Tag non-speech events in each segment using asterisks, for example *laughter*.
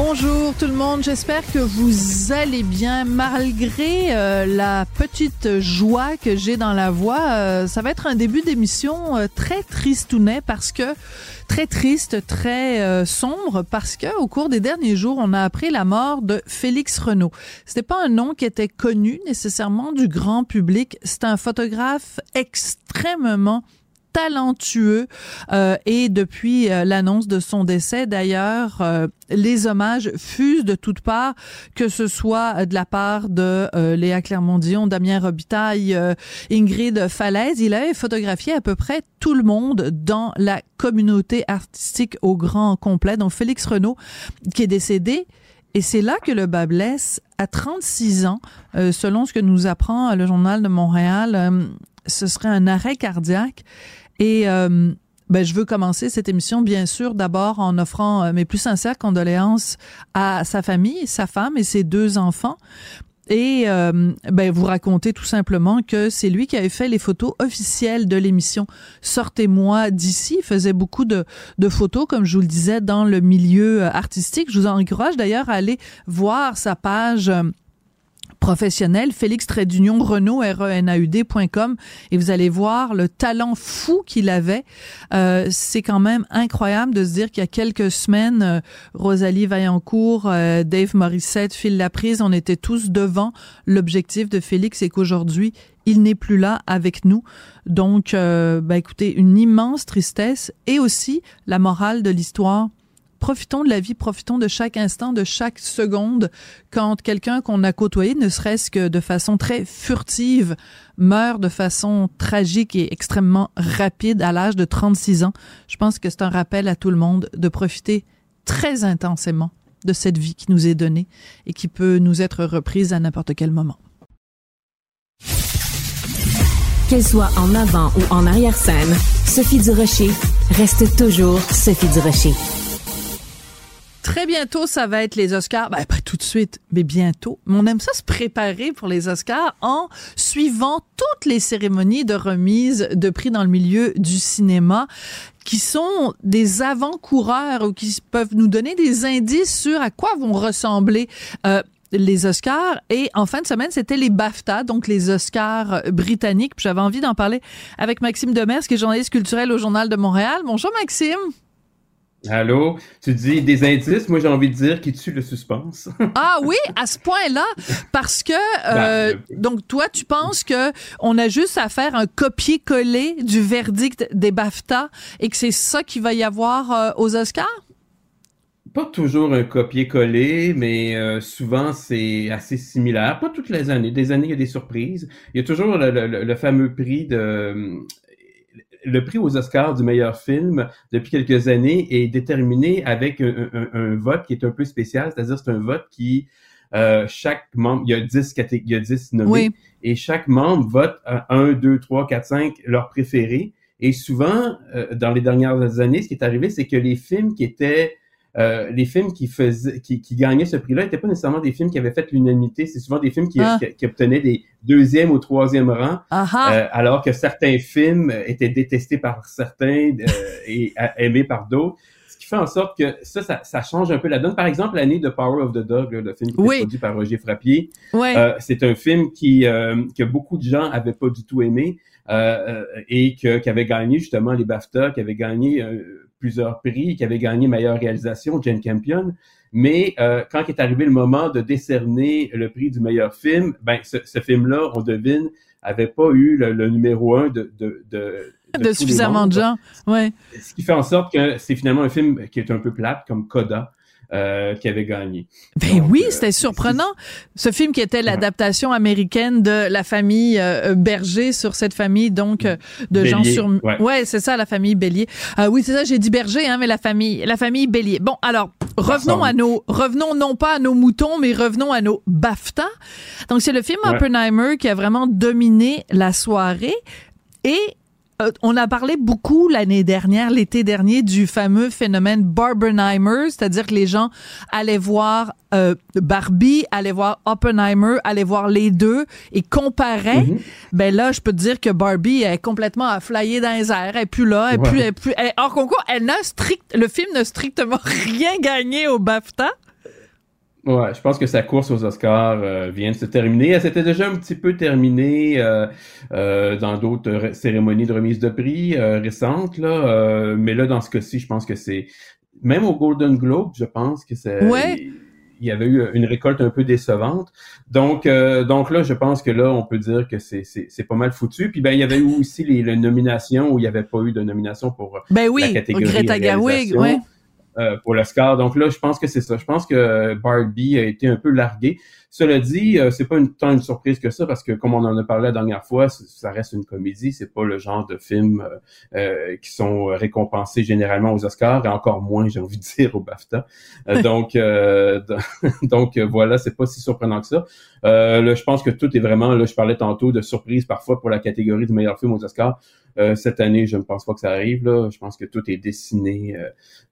Bonjour tout le monde, j'espère que vous allez bien malgré euh, la petite joie que j'ai dans la voix. Euh, ça va être un début d'émission euh, très tristounet parce que très triste, très sombre parce que au cours des derniers jours, on a appris la mort de Félix Renault. C'était pas un nom qui était connu nécessairement du grand public, c'est un photographe extrêmement talentueux euh, et depuis euh, l'annonce de son décès d'ailleurs euh, les hommages fusent de toutes parts que ce soit de la part de Léa Clermont-Dion, Damien Robitaille, Ingrid Falaise, il avait photographié à peu près tout le monde dans la communauté artistique au grand complet donc Félix Renault qui est décédé et c'est là que le bas blesse. À 36 ans, selon ce que nous apprend le journal de Montréal, ce serait un arrêt cardiaque. Et euh, ben, je veux commencer cette émission, bien sûr, d'abord en offrant euh, mes plus sincères condoléances à sa famille, sa femme et ses deux enfants. Et euh, ben, vous racontez tout simplement que c'est lui qui avait fait les photos officielles de l'émission Sortez-moi d'ici. Il faisait beaucoup de, de, photos, comme je vous le disais, dans le milieu artistique. Je vous encourage d'ailleurs à aller voir sa page professionnel, Félix Trédunion Renault, R-E-N-A-U-D.com, et vous allez voir le talent fou qu'il avait. Euh, c'est quand même incroyable de se dire qu'il y a quelques semaines, euh, Rosalie Vaillancourt, euh, Dave Morissette, Phil Laprise, on était tous devant l'objectif de Félix et qu'aujourd'hui, il n'est plus là avec nous. Donc, ben écoutez, une immense tristesse et aussi la morale de l'histoire profitons de la vie, profitons de chaque instant, de chaque seconde. Quand quelqu'un qu'on a côtoyé, ne serait-ce que de façon très furtive, meurt de façon tragique et extrêmement rapide à l'âge de 36 ans, je pense que c'est un rappel à tout le monde de profiter très intensément de cette vie qui nous est donnée et qui peut nous être reprise à n'importe quel moment. Qu'elle soit en avant ou en arrière-scène, Sophie Durocher reste toujours Sophie Durocher. Très bientôt, ça va être les Oscars. Ben, pas tout de suite, mais bientôt. Mais on aime ça se préparer pour les Oscars en suivant toutes les cérémonies de remise de prix dans le milieu du cinéma qui sont des avant-coureurs ou qui peuvent nous donner des indices sur à quoi vont ressembler euh, les Oscars et en fin de semaine c'était les BAFTA donc les Oscars britanniques j'avais envie d'en parler avec Maxime Demers qui est journaliste culturel au journal de Montréal bonjour Maxime Allô, tu dis des indices, moi j'ai envie de dire qui tue le suspense. *laughs* ah oui, à ce point-là, parce que euh, ben, donc toi tu penses que on a juste à faire un copier-coller du verdict des BAFTA et que c'est ça qu'il va y avoir euh, aux Oscars? Pas toujours un copier-coller, mais euh, souvent c'est assez similaire. Pas toutes les années. Des années, il y a des surprises. Il y a toujours le fameux prix de le prix aux Oscars du meilleur film depuis quelques années est déterminé avec un, vote qui est un peu spécial, c'est-à-dire c'est un vote qui euh, chaque membre, il y a 10 il y a 10 nommés et chaque membre vote à 1 2 3 4 5 leur préféré et souvent euh, dans les dernières années ce qui est arrivé c'est que les films qui étaient euh, les films qui faisaient, qui, qui gagnaient ce prix-là n'étaient pas nécessairement des films qui avaient fait l'unanimité. C'est souvent des films qui, ah. qui, obtenaient des deuxième ou troisième rang, euh, alors que certains films étaient détestés par certains euh, *laughs* et aimés par d'autres. Ce qui fait en sorte que ça, ça, change un peu la donne. Par exemple, l'année de Power of the Dog, le film qui est produit par Roger Frappier, c'est un film qui que beaucoup de gens avaient pas du tout aimé et que, qui avait gagné justement les BAFTA, qui avait gagné plusieurs prix, qui avait gagné meilleure réalisation, Jane Campion. Mais euh, quand est arrivé le moment de décerner le prix du meilleur film, ben ce, film-là, on devine, avait pas eu le, numéro un de de, de, de, suffisamment de gens. Ouais. Ce qui fait en sorte que c'est finalement un film qui est un peu plate, comme Coda. Euh, qui avait gagné. Ben oui, c'était surprenant. Ce film qui était l'adaptation américaine de la famille Berger sur cette famille donc de gens sur ouais, c'est ça la famille Bélier. oui, c'est ça, j'ai dit Berger hein, mais la famille la famille Bélier. Bon, alors revenons à nos revenons non pas à nos moutons mais revenons à nos BAFTA. Donc c'est le film Oppenheimer qui a vraiment dominé la soirée et euh, on a parlé beaucoup l'année dernière, l'été dernier, du fameux phénomène Barbenheimer, c'est-à-dire que les gens allaient voir euh, Barbie, allaient voir Oppenheimer, allaient voir les deux et comparaient. Mm-hmm. Ben là, je peux te dire que Barbie est complètement à flyer dans les airs, elle est plus là, elle est plus, elle plus, hors concours, elle n'a strict, le film n'a strictement *laughs* rien gagné au BAFTA. Ouais, je pense que sa course aux Oscars euh, vient de se terminer. Elle s'était déjà un petit peu terminée euh, euh, dans d'autres cérémonies de remise de prix récentes, là. mais là, dans ce cas-ci, je pense que c'est même au Golden Globe, je pense que c'est il y avait eu une récolte un peu décevante. Donc, donc là, je pense que là, on peut dire que c'est, c'est, pas mal foutu. Puis ben, il y avait eu aussi les, nominations où il n'y avait pas eu de nomination pour ben oui, la catégorie Greta Gerwig, ouais. Euh, pour le score. Donc là, je pense que c'est ça. Je pense que Barbie a été un peu largué. Cela dit, euh, c'est pas une, tant une surprise que ça parce que comme on en a parlé la dernière fois, ça reste une comédie. C'est pas le genre de film euh, qui sont récompensés généralement aux Oscars et encore moins, j'ai envie de dire, au BAFTA. *laughs* donc, *laughs* donc voilà, c'est pas si surprenant que ça. là, je pense que tout est vraiment. Là, je parlais tantôt de surprise parfois pour la catégorie du meilleur film aux Oscars. Cette année, je ne pense pas que ça arrive. Là. Je pense que tout est dessiné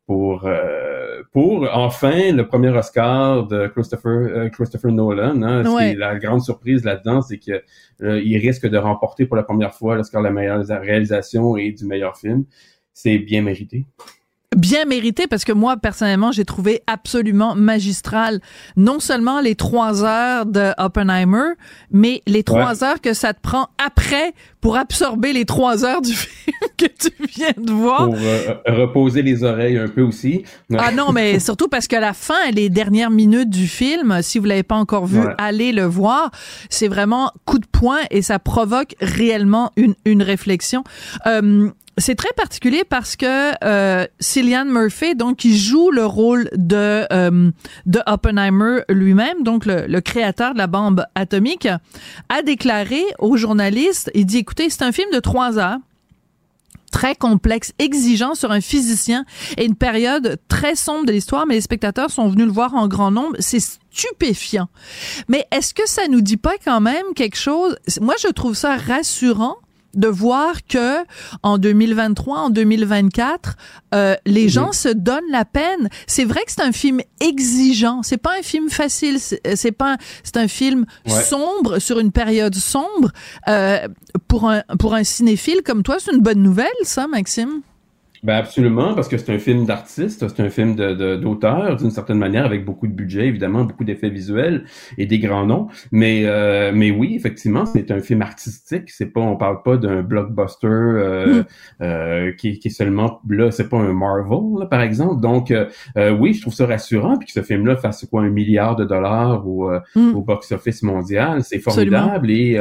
pour euh, pour enfin le premier Oscar de Christopher euh, Christopher Nolan. Hein, La grande surprise là-dedans, c'est que euh, il risque de remporter pour la première fois l'Oscar de la meilleure réalisation et du meilleur film. C'est bien mérité bien mérité parce que moi personnellement j'ai trouvé absolument magistral non seulement les trois heures de Oppenheimer mais les trois heures que ça te prend après pour absorber les trois heures du *laughs* film que tu viens de voir. Pour euh, reposer les oreilles un peu aussi. Ah non mais surtout parce que la fin les dernières minutes du film. Si vous l'avez pas encore vu allez le voir. C'est vraiment coup de poing et ça provoque réellement une une réflexion. Euh, c'est très particulier parce que euh, Cillian Murphy, donc, qui joue le rôle de euh, de Oppenheimer lui-même, donc le, le, créateur de la bombe atomique, a déclaré aux journalistes, il dit, écoutez, c'est un film de trois heures très complexe, exigeant sur un physicien et une période très sombre de l'histoire, mais les spectateurs sont venus le voir en grand nombre. C'est stupéfiant. Mais est-ce que ça nous dit pas quand même quelque chose? Moi, je trouve ça rassurant de voir que en 2023, en 2024, euh, les gens se donnent la peine. C'est vrai que c'est un film exigeant. C'est pas un film facile. C'est pas. C'est un film sombre sur une période sombre. Euh, pour un pour un cinéphile comme toi, c'est une bonne nouvelle, ça, Maxime? Ben absolument, parce que c'est un film d'artiste, c'est un film d'auteur, de, d'une certaine manière, avec beaucoup de budget, évidemment, beaucoup d'effets visuels et des grands noms. Mais euh, mais oui, effectivement, c'est un film artistique. C'est pas, on parle pas d'un blockbuster euh, hmm. euh, qui, qui, est seulement là. C'est pas un Marvel, par exemple. Donc oui, je trouve ça rassurant. Puis que ce film-là fasse quoi un milliard de dollars au, hmm. au box-office mondial, c'est formidable et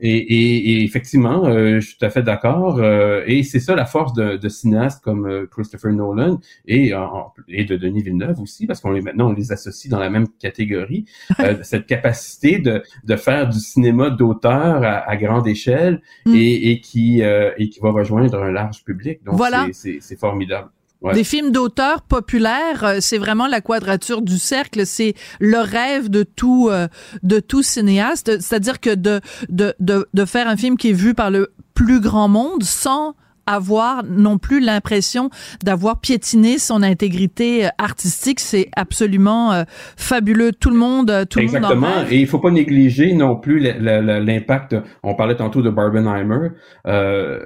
et, et, et, effectivement, euh, je suis tout à fait d'accord. Euh, et c'est ça la force de, de cinéastes comme euh, Christopher Nolan et, et de Denis Villeneuve aussi, parce qu'on les maintenant on les associe dans la même catégorie. cette capacité de, de faire du cinéma d'auteur à, à, grande échelle mm. et, et qui et qui va rejoindre un large public. Donc voilà. c'est formidable. Des films d'auteurs populaires, euh, c'est vraiment la quadrature du cercle, c'est le rêve de tout euh, de tout cinéaste, c'est-à-dire que de, de de de faire un film qui est vu par le plus grand monde sans avoir non plus l'impression d'avoir piétiné son intégrité euh, artistique, c'est absolument fabuleux. Tout le monde, tout Exactement. le monde. Exactement. Et il faut pas négliger non plus l'impact. On parlait tantôt de Barbenheimer. Euh,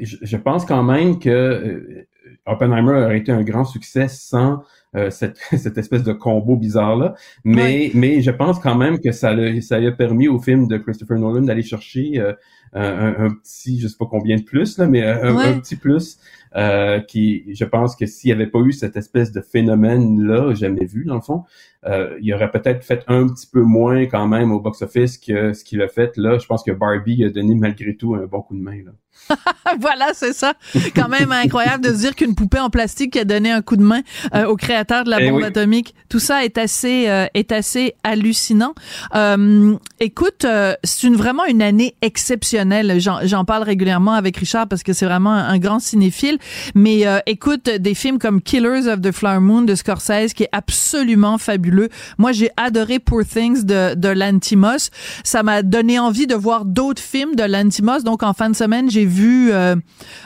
je, pense quand même que Oppenheimer aurait été un grand succès sans euh, cette, *laughs* cette, espèce de combo bizarre-là. Mais, mais je pense quand même que ça, a, ça a permis au film de Christopher Nolan d'aller chercher euh, un, petit, je sais pas combien de plus, là, mais un, petit plus euh, qui, je pense que s'il n'y avait pas eu cette espèce de phénomène-là, jamais vu dans le fond, euh, il aurait peut-être fait un petit peu moins quand même au box-office que ce qu'il a fait là. Je pense que Barbie a donné malgré tout un bon coup de main là. *laughs* voilà, c'est ça. Quand même incroyable de se dire qu'une poupée en plastique a donné un coup de main euh, au créateur de la Eh bombe oui. atomique. Tout ça est assez euh, est assez hallucinant. Euh, écoute, c'est une, vraiment une année exceptionnelle. J'en j'en parle régulièrement avec Richard parce que c'est vraiment un, un grand cinéphile. Mais écoute, des films comme Killers of the Flower Moon de Scorsese qui est absolument fabuleux. Moi, j'ai adoré Poor Things de, de Lantimos. Ça m'a donné envie de voir d'autres films de Lantimos. Donc, en fin de semaine, j'ai vu euh,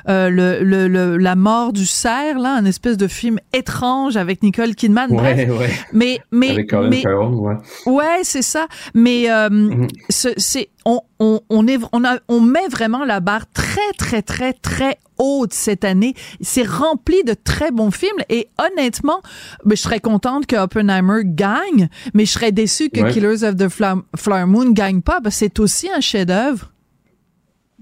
euh, le, le, le- La mort du cerf, là, un espèce de film étrange avec Nicole Kidman. Bref, Ouais, ouais. mais, mais, Avec Colin mais, Farrell, ouais. Ouais, c'est ça. Mais euh, ce- c'est on, on, on est on a on met vraiment la barre très très très très haute cette année. C'est rempli de très bons films et honnêtement, ben, je serais contente que Oppenheimer gagne, mais je serais déçue que Ouais. Killers of the Flower, Flower Moon gagne pas parce que c'est aussi un chef-d'œuvre.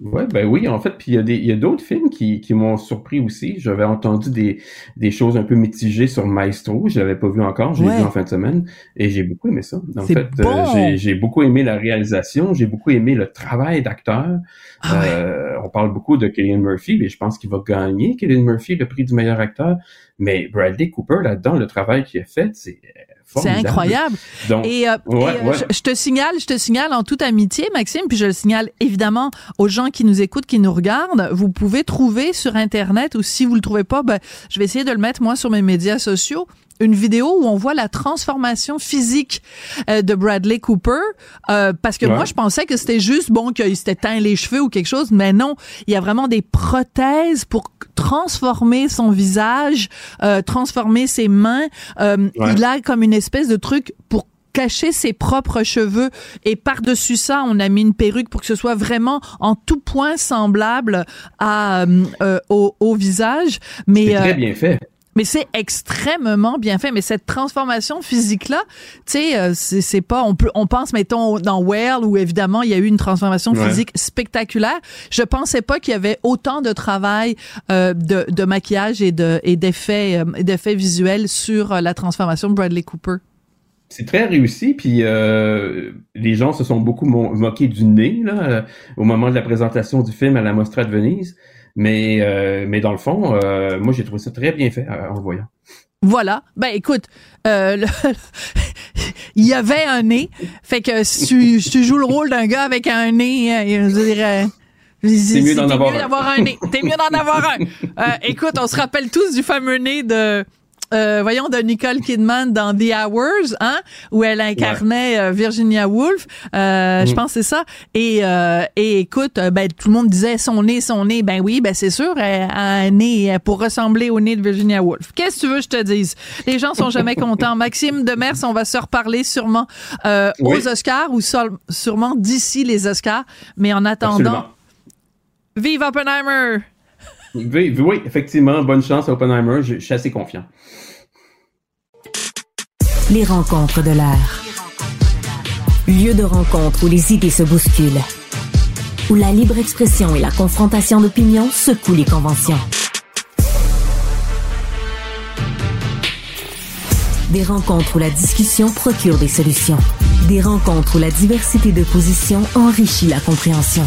Ouais, ben oui, en fait, puis il y a des, il y a d'autres films qui, qui m'ont surpris aussi. J'avais entendu des, des choses un peu mitigées sur Maestro. Je l'avais pas vu encore. Je l'ai Ouais. vu en fin de semaine et j'ai beaucoup aimé ça. En fait, euh, j'ai, j'ai beaucoup aimé la réalisation. J'ai beaucoup aimé le travail d'acteur. Ah ouais. Euh, on parle beaucoup de Killian Murphy, mais je pense qu'il va gagner Killian Murphy le prix du meilleur acteur. Mais Bradley Cooper là-dedans, le travail qu'il a fait, c'est C'est incroyable. Donc, Et, euh, Ouais, et, euh, ouais. Je, je te signale, je te signale en toute amitié, Maxime, puis je le signale évidemment aux gens qui nous écoutent, qui nous regardent. Vous pouvez trouver sur Internet, ou si vous le trouvez pas, ben, je vais essayer de le mettre moi sur mes médias sociaux. Une vidéo où on voit la transformation physique euh, de Bradley Cooper, euh, parce que Ouais. moi je pensais que c'était juste bon qu'il s'était teint les cheveux ou quelque chose, mais non, il y a vraiment des prothèses pour transformer son visage, euh, transformer ses mains. Euh, Ouais. Il a comme une espèce de truc pour cacher ses propres cheveux et par-dessus ça, on a mis une perruque pour que ce soit vraiment en tout point semblable à euh, euh, au, au visage. Mais c'est très euh, bien fait. Mais c'est extrêmement bien fait. Mais cette transformation physique-là, tu sais, euh, c'est pas, on peut, on pense, mettons, dans Whale, où évidemment, il y a eu une transformation Ouais. physique spectaculaire. Je pensais pas qu'il y avait autant de travail euh, de, de maquillage et de et d'effets euh, et d'effets visuels sur la transformation de Bradley Cooper. C'est très réussi, puis euh, les gens se sont beaucoup mo- moqués du nez là, au moment de la présentation du film à la Mostra de Venise. Mais, euh, mais dans le fond, euh, moi j'ai trouvé ça très bien fait euh, en le voyant. Voilà. Ben écoute, euh, le- *laughs* il y avait un nez. Fait que si tu, si tu joues le rôle d'un gars avec un nez, euh, je dirais. C'est mieux d'en avoir un. d'avoir un nez. T'es mieux d'en avoir un. *laughs* Euh, écoute, on se rappelle tous du fameux nez de. Euh, voyons de Nicole Kidman dans The Hours, hein, où elle incarnait euh, Virginia Woolf, euh, je Mm. pense que c'est ça. Et, euh, et écoute, euh, ben tout le monde disait son nez, son nez. Ben oui, ben c'est sûr, elle a un nez pour ressembler au nez de Virginia Woolf. Qu'est-ce que tu veux que je te dise? Les gens sont jamais contents. *laughs* Maxime Demers, on va se reparler sûrement euh, Oui. aux Oscars ou sûrement d'ici les Oscars. Mais en attendant, Absolument. vive Oppenheimer. Oui, effectivement, bonne chance à Oppenheimer, je, suis assez confiant. Les rencontres de l'heure. Lieu de rencontre où les idées se bousculent. Où la libre expression et la confrontation d'opinions secouent les conventions. Des rencontres où la discussion procure des solutions. Des rencontres où la diversité de positions enrichit la compréhension.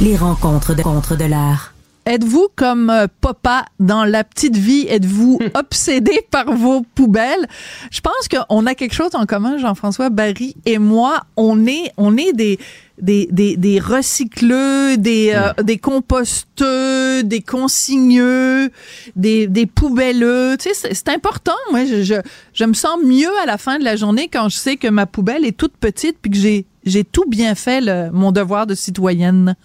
Les rencontres de contre de l'heure. Êtes-vous comme euh, papa dans la petite vie? Êtes-vous *laughs* obsédé par vos poubelles? Je pense qu'on a quelque chose en commun, Jean-François Barry et moi. On est, on est des, des, des, des recycleux, des, euh, des composteux, des consigneux, des, des poubelleux. Tu sais, c'est- c'est important. Moi, je, je, je me sens mieux à la fin de la journée quand je sais que ma poubelle est toute petite puis que j'ai, j'ai tout bien fait le- mon devoir de citoyenne.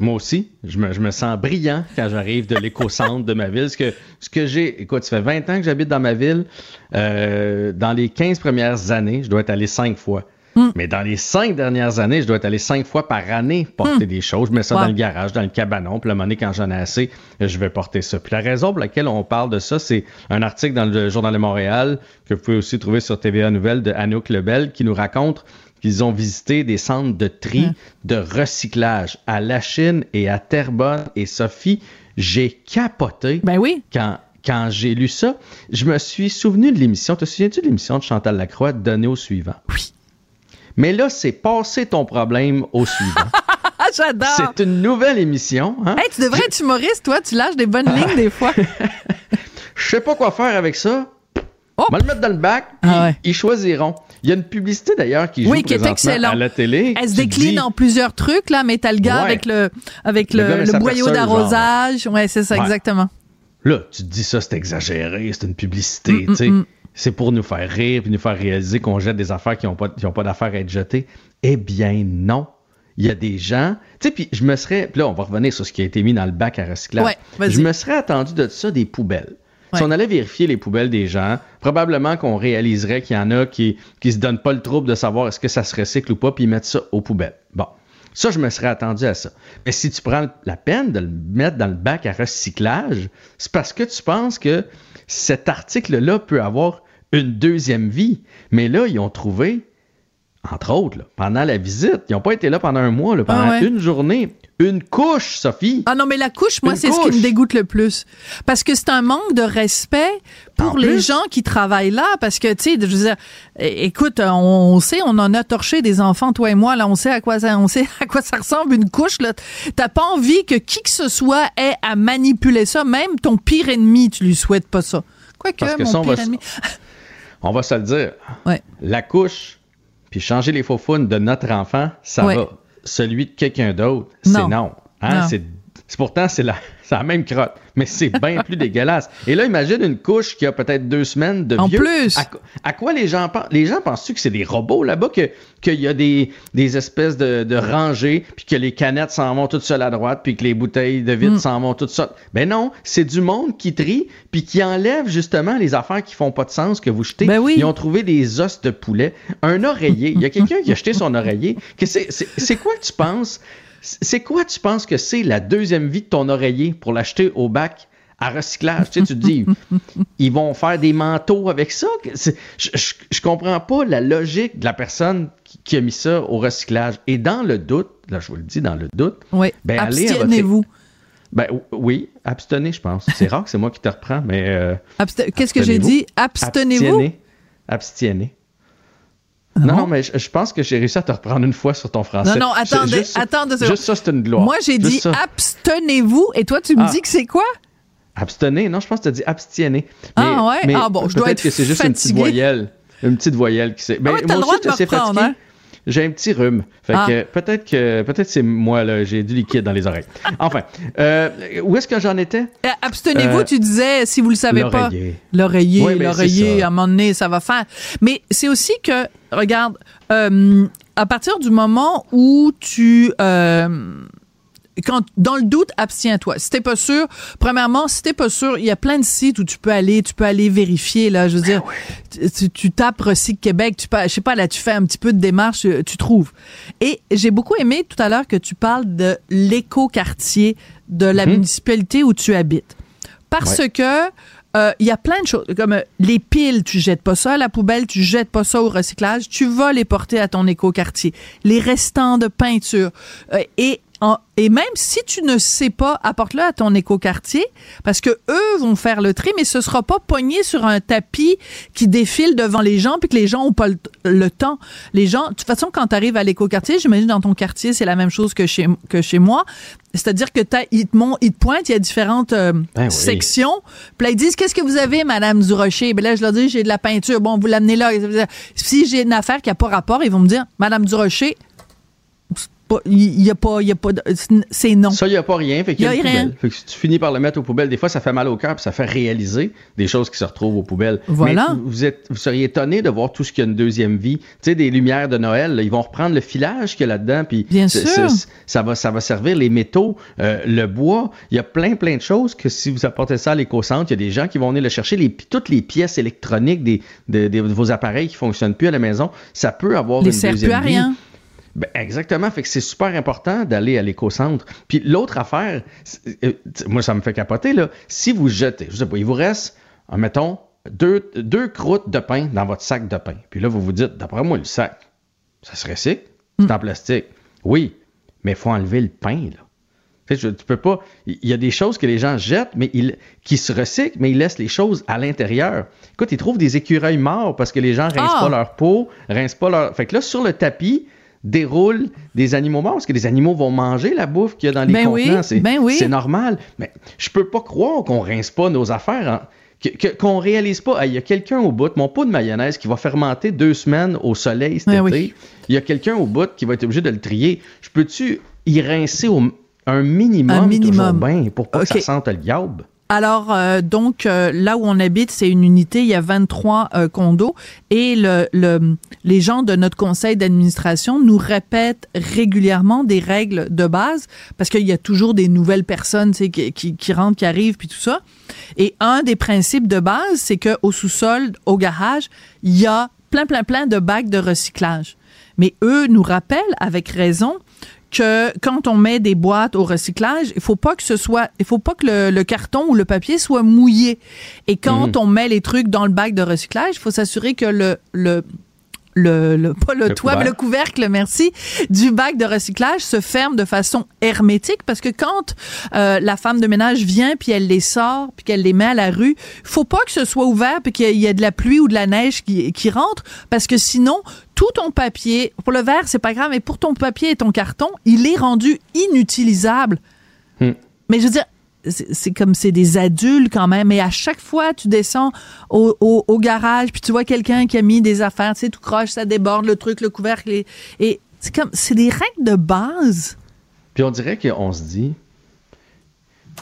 Moi aussi, je me, je me sens brillant quand j'arrive de l'éco-centre de ma ville. Ce que, ce que j'ai, écoute, ça fait 20 ans que j'habite dans ma ville. Euh, dans les 15 premières années, je dois être allé cinq fois. Hmm. Mais dans les cinq dernières années, je dois être allé cinq fois par année porter des choses. Je mets ça dans le garage, dans le cabanon. Puis la monnaie, quand j'en ai assez, je vais porter ça. Puis la raison pour laquelle on parle de ça, c'est un article dans le Journal de Montréal que vous pouvez aussi trouver sur TVA Nouvelle de Anouk Lebel qui nous raconte qu'ils ont visité des centres de tri, Ouais. de recyclage à La Chine et à Terrebonne. Et Sophie, j'ai capoté Ben oui. quand, quand j'ai lu ça. Je me suis souvenu de l'émission. Te souviens-tu de l'émission de Chantal Lacroix, Donner au suivant? Oui. Mais là, c'est passer ton problème au suivant. Ah, *laughs* j'adore. c'est une nouvelle émission. Hein? Hey, tu devrais être humoriste, toi. Tu lâches des bonnes lignes des fois. *laughs* Je sais pas quoi faire avec ça. On va le mettre dans le bac, Ah ouais. ils choisiront. Il y a une publicité d'ailleurs qui joue Oui, qui est excellent. à la télé. Elle se décline dis- en plusieurs trucs, là, mais t'as le gars Ouais. avec le, avec Le le, gars avec le sa boyau d'arrosage. Ouais, c'est ça, Ouais. exactement. Là, tu te dis ça, c'est exagéré, c'est une publicité, Mm, tu sais. mm, mm. C'est pour nous faire rire puis nous faire réaliser qu'on jette des affaires qui n'ont pas, qui ont pas d'affaires à être jetées. Eh bien, non. Il y a des gens. Tu sais, puis je me serais. Puis là, on va revenir sur ce qui a été mis dans le bac à recyclage. Ouais, je me serais attendu de ça des poubelles. Si on allait vérifier les poubelles des gens, probablement qu'on réaliserait qu'il y en a qui qui se donnent pas le trouble de savoir est-ce que ça se recycle ou pas, puis ils mettent ça aux poubelles. Bon. Ça, je me serais attendu à ça. Mais si tu prends la peine de le mettre dans le bac à recyclage, c'est parce que tu penses que cet article-là peut avoir une deuxième vie. Mais là, ils ont trouvé, entre autres, là, pendant la visite, ils n'ont pas été là pendant un mois, là, pendant Ah ouais. une journée, une couche, Sophie. Ah non, mais la couche, moi, c'est ce qui me dégoûte le plus. Parce que c'est un manque de respect pour En les plus. gens qui travaillent là. Parce que, tu sais, je veux dire, écoute, on, on sait, on en a torché des enfants, toi et moi, là, on sait à quoi ça, on sait à quoi ça ressemble une couche, là. T'as pas envie que qui que ce soit ait à manipuler ça. Même ton pire ennemi, tu lui souhaites pas ça. Quoique, mon ça, on pire va- ennemi. On va se le dire. Ouais. La couche, puis changer les faux faunes de notre enfant, ça Ouais. va. Celui de quelqu'un d'autre, c'est non. Hein? Non. C'est pourtant, c'est la, *laughs* la même crotte, mais c'est bien plus *laughs* dégueulasse. Et là, imagine une couche qui a peut-être deux semaines de En vieux. plus. À, quoi- à quoi les gens pensent? Les gens pensent-tu que c'est des robots là-bas, que- qu'il y a des, des espèces de, de rangées, puis que les canettes s'en vont toutes seules à droite, puis que les bouteilles de Mm. vitre s'en vont toutes seules? Ben non, c'est du monde qui trie, puis qui enlève justement les affaires qui font pas de sens que vous jetez. Ben oui. Ils ont trouvé des os de poulet, un oreiller. Il y a quelqu'un qui a jeté son oreiller. Que c'est- C'est c'est quoi que tu penses? C'est quoi tu penses que c'est la deuxième vie de ton oreiller pour l'acheter au bac à recyclage? Tu sais, tu te dis, *laughs* ils vont faire des manteaux avec ça? Je, je, je comprends pas la logique de la personne qui, qui a mis ça au recyclage. Et dans le doute, là, je vous le dis, dans le doute, Oui. Ben, Abstiennez-vous. ben o- oui, abstenez, je pense. C'est rare que c'est moi qui te reprends, mais... euh, Qu'est-ce que j'ai Abstenez-vous? dit? Abstenez-vous? Abstiennez. Abstiennez. Ah Non, mais je, je pense que j'ai réussi à te reprendre une fois sur ton français. Non, non, attendez, juste attendez. Juste ça, c'est une gloire. Moi, j'ai dit abstenez-vous et toi, tu me Ah. dis que c'est quoi? Abstenez. Non, je pense que tu as dit abstiennez. Ah ouais? Ah bon, je dois peut-être être que c'est juste une petite voyelle. Une petite voyelle qui s'est. Ben, Ah ouais, t'as le droit aussi, de me reprendre, hein? J'ai un petit rhume. Fait Ah. que peut-être que peut-être c'est moi là, j'ai du liquide dans les oreilles. *laughs* Enfin, euh, où est-ce que j'en étais? Euh, Abstenez-vous, Euh, tu disais, si vous le savez pas. L'oreiller. L'oreiller, Oui, l'oreiller, à un moment donné, ça va faire. Mais c'est aussi que, regarde, euh, à partir du moment où tu... quand, dans le doute, abstiens-toi. Si t'es pas sûr, premièrement, si t'es pas sûr, il y a plein de sites où tu peux aller, tu peux aller vérifier, là, je veux dire, tu, tu- tu tapes Recycle Québec, tu je sais pas, là, tu fais un petit peu de démarche, euh, tu trouves. Et j'ai beaucoup aimé tout à l'heure que tu parles de l'éco-quartier de la municipalité où tu habites. Parce Ouais. que euh, il y a plein de choses comme euh, les piles, tu jettes pas ça à la poubelle, tu jettes pas ça au recyclage, tu vas les porter à ton éco-quartier. Les restants de peinture euh, et en- et même si tu ne sais pas, apporte-le à ton éco-quartier parce que eux vont faire le tri, mais ce sera pas pogné sur un tapis qui défile devant les gens puis que les gens ont pas le, le temps. Les gens, de toute façon, quand tu arrives à l'éco-quartier, j'imagine dans ton quartier, c'est la même chose que chez, que chez moi. C'est-à-dire que t'as, ils te montent, ils te pointent, il y a différentes euh, Ben oui. sections. Puis là, ils disent, qu'est-ce que vous avez, Madame Durocher? Ben là, je leur dis, j'ai de la peinture. Bon, vous l'amenez là. Si j'ai une affaire qui n'a pas rapport, ils vont me dire, Madame Durocher, il y a pas, il y a pas, c'est non. Ça, il n'y a pas rien. Fait qu'il y a Y rien. Fait que si tu finis par le mettre aux poubelles, des fois, ça fait mal au cœur puis ça fait réaliser des choses qui se retrouvent aux poubelles. Voilà. Mais vous, êtes, vous seriez étonné de voir tout ce qui a une deuxième vie. Tu sais, des lumières de Noël, là, ils vont reprendre le filage qu'il y a là-dedans. Puis Bien sûr. Ça va, ça va servir les métaux, euh, le bois. Il y a plein, plein de choses que si vous apportez ça à l'éco-centre, il y a des gens qui vont venir le chercher. Les, toutes les pièces électroniques des, de, de vos appareils qui fonctionnent plus à la maison, ça peut avoir Les une sert deuxième plus à vie. rien. Ben, exactement. Fait que c'est super important d'aller à l'éco-centre. Puis l'autre affaire, euh, moi, ça me fait capoter, là. Si vous jetez, je sais pas, il vous reste, euh, mettons, deux, deux croûtes de pain dans votre sac de pain. Puis là, vous vous dites, d'après moi, le sac, ça se recycle. C'est en plastique. Oui, mais il faut enlever le pain, là. Tu sais, je- tu peux pas. Il y a des choses que les gens jettent, mais ils, qui se recyclent, mais ils laissent les choses à l'intérieur. Écoute, ils trouvent des écureuils morts parce que les gens rincent Ah! pas leur peau, rincent pas leur. Fait que là, sur le tapis, déroulent des animaux morts parce que les animaux vont manger la bouffe qu'il y a dans les Ben oui, contenants. C'est ben oui. c'est normal. Mais je peux pas croire qu'on rince pas nos affaires. en- qu'on réalise pas, il y a quelqu'un au bout, mon pot de mayonnaise qui va fermenter deux semaines au soleil cet été, il y a quelqu'un au bout qui va être obligé de le trier. Je peux-tu y rincer au, un minimum, un minimum. bien pour pas que ça sente le diable? Alors, euh, donc, euh, là où on habite, c'est une unité, il y a 23 euh, condos et le, le, les gens de notre conseil d'administration nous répètent régulièrement des règles de base parce qu'il y a toujours des nouvelles personnes qui, qui, qui rentrent, qui arrivent, puis tout ça. Et un des principes de base, c'est qu'au sous-sol, au garage, il y a plein, plein, plein de bacs de recyclage. Mais eux nous rappellent, avec raison, que quand on met des boîtes au recyclage, il faut pas que ce soit, il faut pas que le, carton ou le papier soit mouillé. Et quand mhm. on met les trucs dans le bac de recyclage, il faut s'assurer que le, le le, le, pas le, toit, mais le couvercle, merci, du bac de recyclage se ferme de façon hermétique parce que quand euh, la femme de ménage vient puis elle les sort puis qu'elle les met à la rue, faut pas que ce soit ouvert puis qu'il y ait de la pluie ou de la neige qui, qui rentre parce que sinon tout ton papier, pour le verre c'est pas grave, mais pour ton papier et ton carton, il est rendu inutilisable. Hmm. Mais je veux dire, c'est comme c'est des adultes quand même et à chaque fois tu descends au, au, garage puis tu vois quelqu'un qui a mis des affaires tu sais tout croche ça déborde le truc le couvercle et, c'est comme c'est des règles de base. Puis on dirait qu'on se dit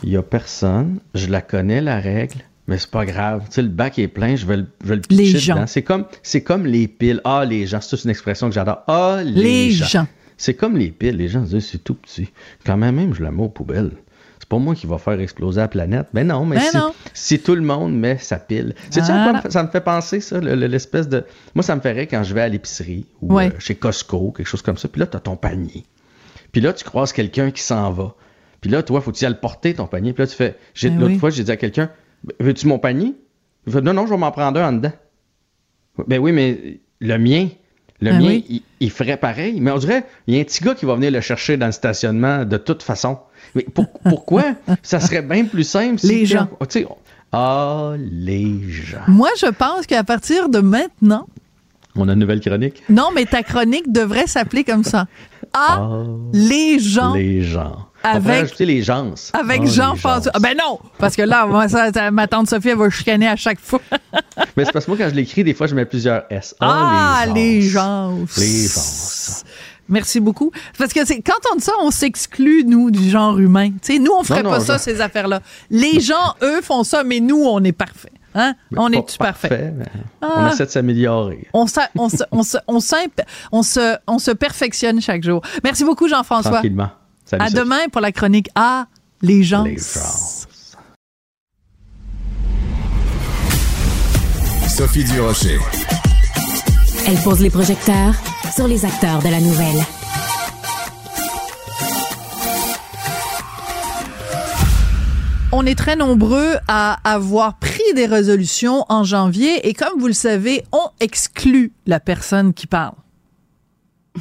il y a personne je la connais la règle mais c'est pas grave. Tu sais le bac est plein je vais le, je vais le les gens. C'est comme c'est comme les piles. Ah les gens c'est une expression que j'adore. Ah les, gens, c'est comme les piles. Les gens disent c'est tout petit. Quand même même je la mets aux poubelles c'est pas moi qui va faire exploser la planète. Ben non, mais ben si, tout le monde met sa pile. C'est ça, ça me fait penser, ça, l'espèce de. Moi, ça me ferait quand je vais à l'épicerie ou euh, chez Costco, quelque chose comme ça. Puis là, tu as ton panier. Puis là, tu croises quelqu'un qui s'en va. Puis là, toi, faut-tu aller le porter, ton panier. Puis là, tu fais. Ben l'autre fois, j'ai dit à quelqu'un Veux-tu mon panier Il fait Non, non, je vais m'en prendre un en dedans. Ben oui, mais le mien. Le ben mien, il, ferait pareil. Mais on dirait, il y a un petit gars qui va venir le chercher dans le stationnement de toute façon. Mais pourquoi? ça serait bien plus simple. les gens. Ah, les gens. Moi, je pense qu'à partir de maintenant. On a une nouvelle chronique? Non, mais ta chronique devrait s'appeler comme ça. Ah, ah les gens. Les gens. Avec les gens. Avec ah, Jean-François. Ah, ben non, parce que là, moi, ça, ma tante Sophie, elle va chicaner à chaque fois. mais c'est parce que moi, quand je l'écris, des fois, je mets plusieurs S. Ah, les gens. Les gens. Merci beaucoup. Parce que c'est quand on dit ça, on s'exclut nous du genre humain. sais, nous on ferait pas ça ces affaires-là. Les gens eux font ça, mais nous on est parfait. Hein? on est parfait. on essaie de s'améliorer. On, se, on, se, on, se, on, se, on, se, perfectionne chaque jour. Merci beaucoup Jean-François. Tranquillement. Salut, à demain pour la chronique A, les gens. Les gens. Sophie Durocher. Elle pose les projecteurs sur les acteurs de la nouvelle. On est très nombreux à avoir pris des résolutions en janvier et comme vous le savez, on exclut la personne qui parle.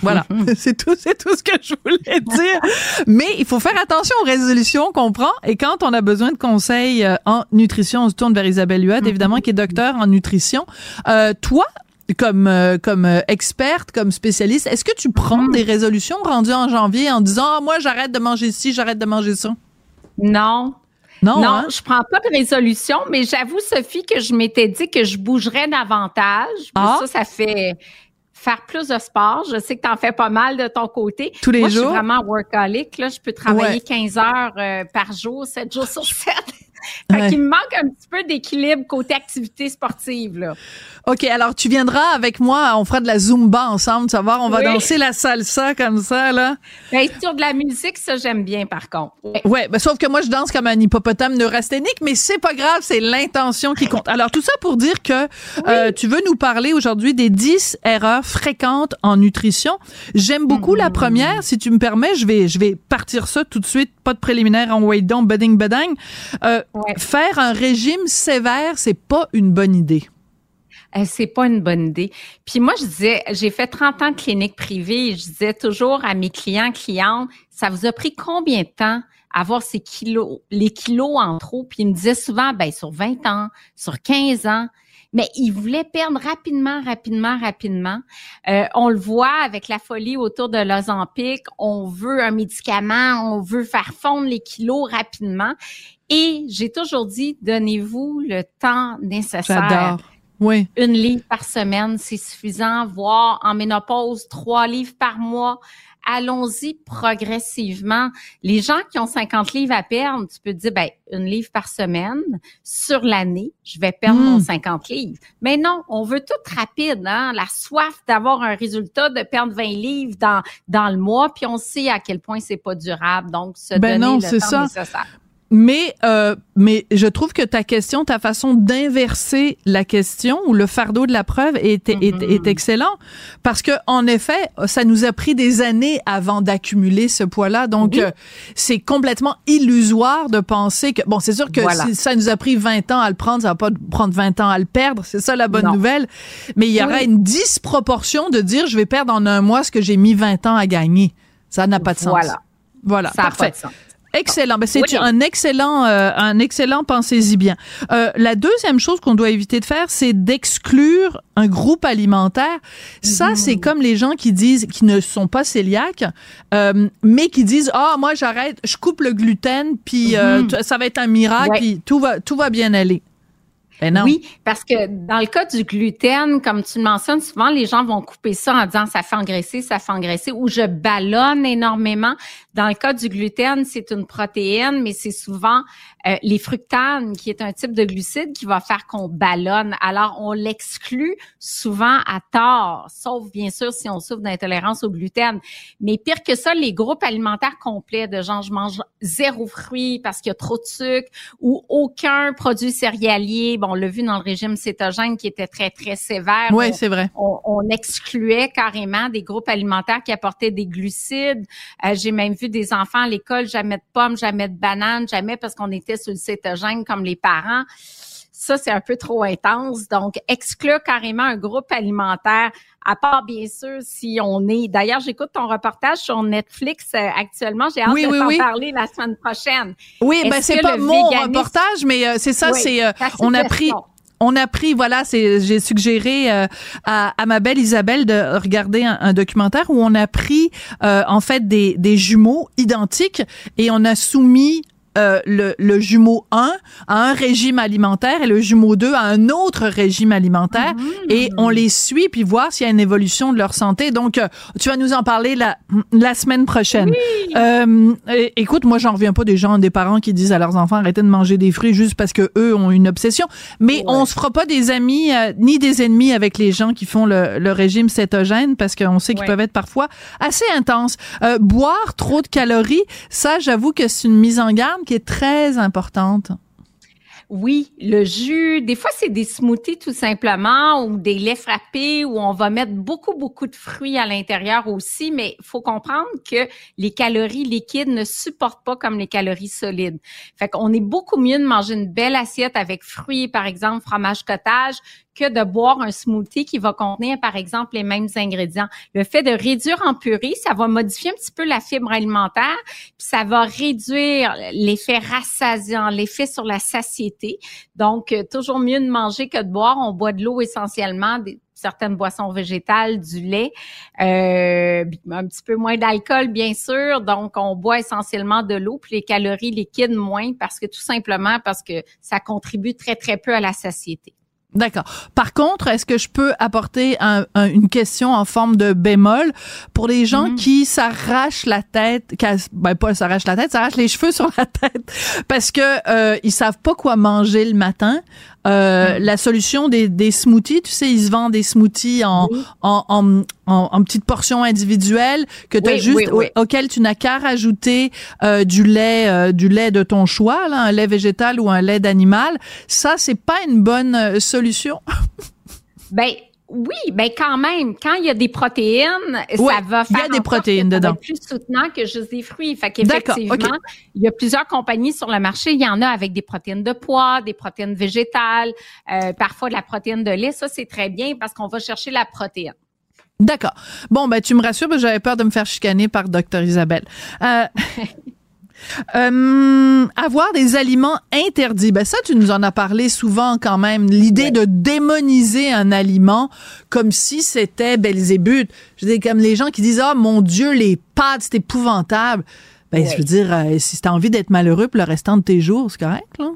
Voilà, *laughs* c'est tout, c'est tout ce que je voulais dire. Mais il faut faire attention aux résolutions qu'on prend et quand on a besoin de conseils euh, en nutrition, on se tourne vers Isabelle Huot, évidemment, qui est docteur en nutrition. Euh, toi, comme euh, comme euh, experte, comme spécialiste, est-ce que tu prends mm. des résolutions rendues en janvier en disant ah, moi j'arrête de manger ci, j'arrête de manger ça? Non. Non, non hein? je prends pas de résolution, mais j'avoue Sophie que je m'étais dit que je bougerais davantage. Ah. Ça ça fait faire plus de sport. Je sais que tu en fais pas mal de ton côté. Tous les Moi, jours. Je suis vraiment workaholic. Là. Je peux travailler 15 heures euh, par jour, 7 jours sur 7. Fait qu'il me manque un petit peu d'équilibre côté activité sportive. Là. OK, alors tu viendras avec moi, on fera de la Zumba ensemble, tu vas voir, on va danser la salsa comme ça, là. Bien, sur de la musique, ça, j'aime bien, par contre. Ouais, ben, sauf que moi, je danse comme un hippopotame neurasthénique, mais c'est pas grave, c'est l'intention qui compte. Alors, tout ça pour dire que euh, tu veux nous parler aujourd'hui des 10 erreurs fréquentes en nutrition. J'aime beaucoup la mm-hmm. première. Si tu me permets, je vais, je vais partir ça tout de suite, pas de préliminaire en wait down, budding, budding. Euh, Faire un régime sévère, c'est pas une bonne idée. Euh, c'est pas une bonne idée. Puis moi, je disais, j'ai fait 30 ans de clinique privée et je disais toujours à mes clients, clientes, ça vous a pris combien de temps avoir ces kilos, les kilos en trop? Puis ils me disaient souvent, ben, sur 20 ans, sur 15 ans. mais ils voulaient perdre rapidement, rapidement, rapidement. Euh, on le voit avec la folie autour de l'Ozempic. On veut un médicament, on veut faire fondre les kilos rapidement. Et j'ai toujours dit, donnez-vous le temps nécessaire. J'adore. Oui. Une livre par semaine, c'est suffisant. Voire en ménopause, trois livres par mois allons-y progressivement. Les gens qui ont 50 livres à perdre, tu peux te dire, ben, une livre par semaine sur l'année, je vais perdre mon 50 hmm. livres. Mais non, on veut tout rapide, hein? La soif d'avoir un résultat, de perdre 20 livres dans, dans le mois, puis on sait à quel point c'est pas durable. Donc, se ben donner le temps ça. nécessaire. Mais, euh, mais je trouve que ta question, ta façon d'inverser la question ou le fardeau de la preuve est, est, est, mm-hmm. excellent parce que en effet, ça nous a pris des années avant d'accumuler ce poids-là. Donc, euh, c'est complètement illusoire de penser que bon, c'est sûr que si ça nous a pris 20 ans à le prendre, ça va pas prendre 20 ans à le perdre. C'est ça la bonne nouvelle. Mais il y aura une disproportion de dire je vais perdre en un mois ce que j'ai mis 20 ans à gagner. Ça n'a pas de sens. Voilà. Voilà. Ça parfait. Pas de sens. Excellent. Ben, c'est un excellent, euh, un excellent. Pensez-y bien. Euh, la deuxième chose qu'on doit éviter de faire, c'est d'exclure un groupe alimentaire. Ça, mhm. c'est comme les gens qui disent, qui ne sont pas cœliaques, euh, mais qui disent, ah, moi, j'arrête, je coupe le gluten, puis mhm. ça va être un miracle, puis tout va, tout va bien aller. Ben oui, parce que dans le cas du gluten, comme tu le mentionnes, souvent les gens vont couper ça en disant ça fait engraisser, ça fait engraisser, ou je ballonne énormément. Dans le cas du gluten, c'est une protéine, mais c'est souvent euh, les fructanes, qui est un type de glucide qui va faire qu'on ballonne. Alors, on l'exclut souvent à tort, sauf bien sûr si on souffre d'intolérance au gluten. Mais pire que ça, les groupes alimentaires complets de gens, je mange zéro fruit parce qu'il y a trop de sucre ou aucun produit céréalier. Bon, on l'a vu dans le régime cétogène qui était très, très sévère. Oui, c'est vrai. On, on, excluait carrément des groupes alimentaires qui apportaient des glucides. Euh, j'ai même vu des enfants à l'école, jamais de pommes, jamais de bananes, jamais parce qu'on était sur le cétogène comme les parents. Ça, c'est un peu trop intense. Donc, exclure carrément un groupe alimentaire, à part bien sûr si on est. D'ailleurs, j'écoute ton reportage sur Netflix euh, actuellement. J'ai hâte de t'en parler la semaine prochaine. Oui, ben c'est pas mon reportage, mais euh, c'est ça. c'est euh, on a pris on a pris, voilà, j'ai suggéré euh, à, à, ma belle Isabelle de regarder un, documentaire où on a pris euh, en fait des, des jumeaux identiques et on a soumis euh, le, le, jumeau 1 à un régime alimentaire et le jumeau 2 à un autre régime alimentaire mhm. et on les suit puis voir s'il y a une évolution de leur santé. Donc, euh, tu vas nous en parler la, la semaine prochaine. Euh, écoute, moi, j'en reviens pas des gens, des parents qui disent à leurs enfants arrêtez de manger des fruits juste parce que eux ont une obsession. Mais on se fera pas des amis ni des ennemis avec les gens qui font le, le régime cétogène parce qu'on sait qu'ils peuvent être parfois assez intenses. boire trop de calories, ça, j'avoue que c'est une mise en garde qui est très importante. Oui, le jus, des fois c'est des smoothies tout simplement ou des laits frappés où on va mettre beaucoup beaucoup de fruits à l'intérieur aussi, mais il faut comprendre que les calories liquides ne supportent pas comme les calories solides. Fait qu'on est beaucoup mieux de manger une belle assiette avec fruits par exemple fromage cottage que de boire un smoothie qui va contenir, par exemple, les mêmes ingrédients. Le fait de réduire en purée, ça va modifier un petit peu la fibre alimentaire, puis ça va réduire l'effet rassasiant, l'effet sur la satiété. Donc, euh, toujours mieux de manger que de boire. On boit de l'eau essentiellement, des, certaines boissons végétales, du lait, euh, un petit peu moins d'alcool, bien sûr. Donc, on boit essentiellement de l'eau, puis les calories liquides moins, parce que tout simplement parce que ça contribue très, très peu à la satiété. D'accord. Par contre, est-ce que je peux apporter une question en forme de bémol pour les gens mm-hmm. qui s'arrachent la tête, ben pas s'arrachent la tête, s'arrachent les *laughs* cheveux sur la tête parce que euh, ils savent pas quoi manger le matin. Euh. La solution des, des, smoothies, tu sais, ils se vendent des smoothies en, en, en, en, petites portions individuelles que tu as juste auquel tu n'as qu'à rajouter euh, du lait euh, du lait de ton choix, là, un lait végétal ou un lait d'animal. Ça, c'est pas une bonne euh, solution. ben oui, ben quand même, quand il y a des protéines, ça va faire il y a des protéines dedans. plus soutenant que juste des fruits. Fait qu'effectivement, il y a plusieurs compagnies sur le marché. Il y en a avec des protéines de pois, des protéines végétales, euh, parfois de la protéine de lait. Ça, c'est très bien parce qu'on va chercher la protéine. D'accord. Bon, ben tu me rassures, j'avais peur de me faire chicaner par Docteur Isabelle. Euh, *laughs* Euh, avoir des aliments interdits, ben ça, tu nous en as parlé souvent quand même. L'idée de démoniser un aliment comme si c'était Belzébuth. Je comme les gens qui disent, ah, mon Dieu, les pâtes, c'est épouvantable. Ben, je veux dire, euh, si t'as envie d'être malheureux pour le restant de tes jours, c'est correct, là?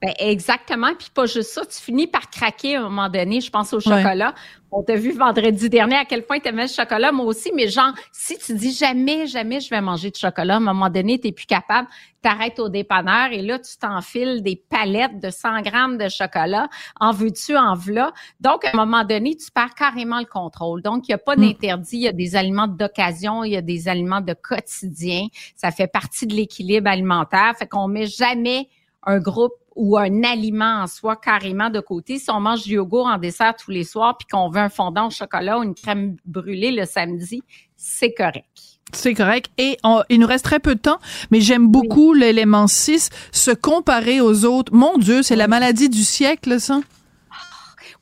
Ben exactement. Puis pas juste ça, tu finis par craquer à un moment donné. Je pense au chocolat. On t'a vu vendredi dernier à quel point tu aimais le chocolat, moi aussi. Mais genre, si tu dis jamais, jamais je vais manger de chocolat, à un moment donné, tu plus capable, t'arrêtes au dépanneur et là, tu t'enfiles des palettes de 100 grammes de chocolat. En veux-tu, en v'là? Donc, à un moment donné, tu perds carrément le contrôle. Donc, il n'y a pas mm. d'interdit. Il y a des aliments d'occasion, il y a des aliments de quotidien. Ça fait partie de l'équilibre alimentaire. Fait qu'on met jamais un groupe ou un aliment en soi carrément de côté. Si on mange du yogourt en dessert tous les soirs puis qu'on veut un fondant au chocolat ou une crème brûlée le samedi, c'est correct. C'est correct. Et il nous reste très peu de temps, mais j'aime beaucoup l'élément 6, se comparer aux autres. Mon Dieu, c'est la maladie du siècle, ça.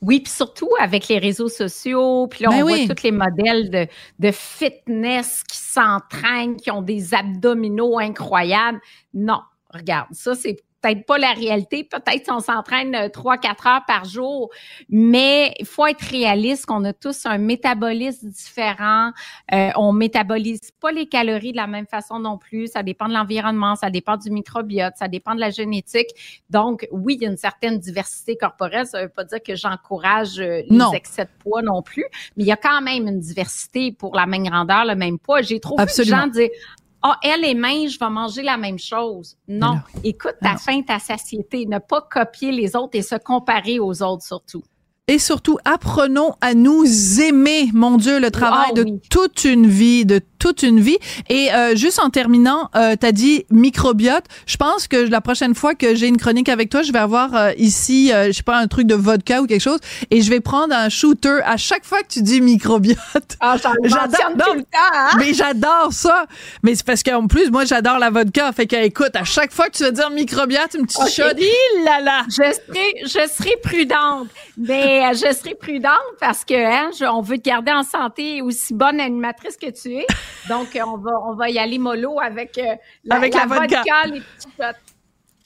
Oui, puis surtout avec les réseaux sociaux, puis là, ben on voit tous les modèles de, de fitness qui s'entraînent, qui ont des abdominaux incroyables. Non, regarde, ça, c'est peut-être pas la réalité, peut-être si on s'entraîne euh, trois, quatre heures par jour, mais il faut être réaliste qu'on a tous un métabolisme différent. Euh, on métabolise pas les calories de la même façon non plus. Ça dépend de l'environnement, ça dépend du microbiote, ça dépend de la génétique. Donc, oui, il y a une certaine diversité corporelle. Ça veut pas dire que j'encourage euh, les excès de poids non plus, mais il y a quand même une diversité pour la même grandeur, le même poids. J'ai trop vu de gens dire ah, elle est mince, je vais manger la même chose. Non. Écoute ta faim, ta satiété. Ne pas copier les autres et se comparer aux autres surtout. Et surtout, apprenons à nous aimer. Mon Dieu, le travail de toute une vie, de toute une vie. Et euh, juste en terminant, euh, tu as dit microbiote. Je pense que la prochaine fois que j'ai une chronique avec toi, je vais avoir euh, ici, euh, je sais pas, un truc de vodka ou quelque chose, et je vais prendre un shooter à chaque fois que tu dis microbiote. Ah, *laughs* j'adore. Hein? Mais j'adore ça. Mais c'est parce qu'en plus, moi, j'adore la vodka. Fait que, écoute, à chaque fois que tu vas dire microbiote, une petite okay. shot, là là. Je serai, je serai prudente. Mais je serai prudente parce que hein, on veut te garder en santé aussi bonne animatrice que tu es. *laughs* Donc, euh, on va, on va y aller mollo avec, euh, la, avec la, vodka, les petits shots.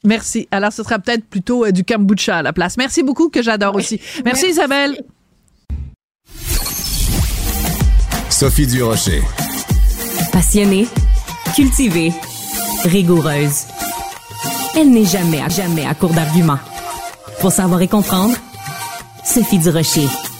Merci. Alors, ce sera peut-être plutôt euh, du kombucha à la place. Merci beaucoup, que j'adore aussi. Merci, Isabelle. Sophie Durocher. Passionnée, cultivée, rigoureuse. Elle n'est jamais, jamais à court d'arguments. Pour savoir et comprendre, Sophie Durocher.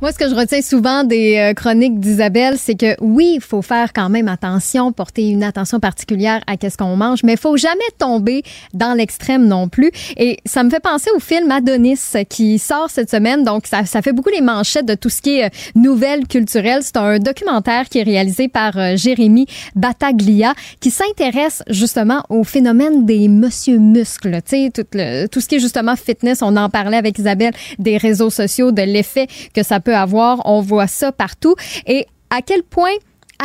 Moi, ce que je retiens souvent des euh, chroniques d'Isabelle, c'est que oui, il faut faire quand même attention, porter une attention particulière à qu'est-ce qu'on mange, mais il faut jamais tomber dans l'extrême non plus. Et ça me fait penser au film Adonis qui sort cette semaine. Donc, ça, fait beaucoup les manchettes de tout ce qui est euh, nouvelles culturelles. C'est un documentaire qui est réalisé par euh, Jérémy Bataglia qui s'intéresse justement au phénomène des monsieur muscles. Tu sais, tout ce qui est justement fitness. On en parlait avec Isabelle des réseaux sociaux, de l'effet que ça peut avoir. On voit ça partout. Et à quel point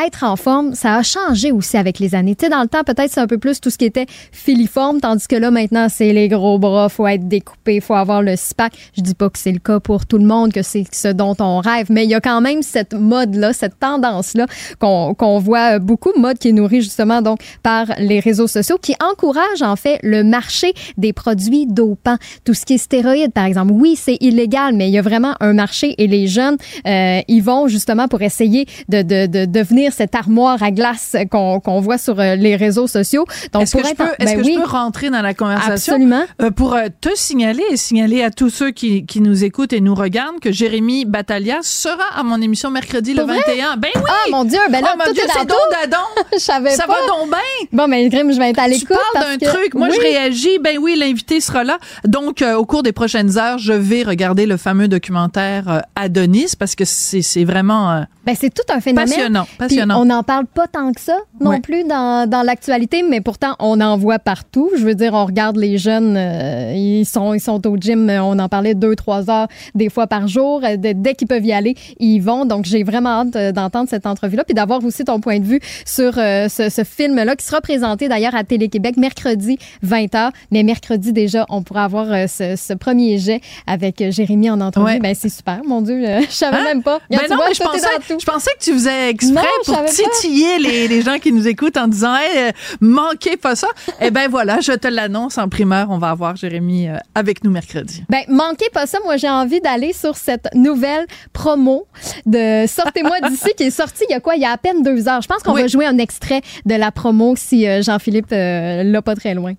être en forme, ça a changé aussi avec les années. Tu sais, dans le temps, peut-être c'est un peu plus tout ce qui était filiforme, tandis que là, maintenant, c'est les gros bras, faut être découpé, faut avoir le six-pack. Je dis pas que c'est le cas pour tout le monde, que c'est ce dont on rêve, mais il y a quand même cette mode-là, cette tendance-là qu'on qu'on voit beaucoup, mode qui est nourrie justement donc par les réseaux sociaux, qui encourage en fait le marché des produits dopants. Tout ce qui est stéroïdes, par exemple. Oui, c'est illégal, mais il y a vraiment un marché et les jeunes, euh, ils vont justement pour essayer de, de, de devenir cette armoire à glace qu'on voit sur euh, les réseaux sociaux. Donc, est-ce que, je peux, est ben que je peux rentrer dans la conversation? Absolument. Euh, pour euh, te signaler et signaler à tous ceux qui, qui, nous écoutent et nous regardent que Jérémy Batalia sera à mon émission mercredi le 21. Ben oui! Ah, mon Dieu! Ben là, oh, mon Dieu, c'est don d'adon! *laughs* je savais Ça va donc bien! Bon, mais ben, Grim, je vais être à l'écoute. Tu parles d'un truc. Moi, je réagis. Ben oui, l'invité sera là. Donc, au cours des prochaines heures, je vais regarder le fameux documentaire Adonis parce que c'est vraiment... ben, c'est tout un phénomène. Passionnant. Passionnant on n'en parle pas tant que ça non plus dans, dans l'actualité, mais pourtant on en voit partout. Je veux dire, on regarde les jeunes, euh, ils sont ils sont au gym, on en parlait deux trois heures des fois par jour. Euh, dès qu'ils peuvent y aller, ils vont. Donc j'ai vraiment hâte euh, d'entendre cette entrevue-là, puis d'avoir aussi ton point de vue sur ce, ce film-là qui sera présenté d'ailleurs à Télé-Québec mercredi 20h. Mais mercredi déjà, on pourra avoir ce, ce, premier jet avec Jérémy en entrevue. Ben c'est super, mon Dieu, je savais hein? même pas. Ben non, mais je pensais, je pensais que tu faisais exprès pour titiller les, les, gens qui nous écoutent en disant hey, manquez pas ça. Eh ben voilà, je te l'annonce en primaire, on va avoir Jérémy avec nous mercredi. Ben manquez pas ça, moi j'ai envie d'aller sur cette nouvelle promo de Sortez-moi d'ici qui est sortie il y a quoi? Il y a à peine deux heures. Je pense qu'on va jouer un extrait de la promo si Jean-Philippe l'a pas très loin.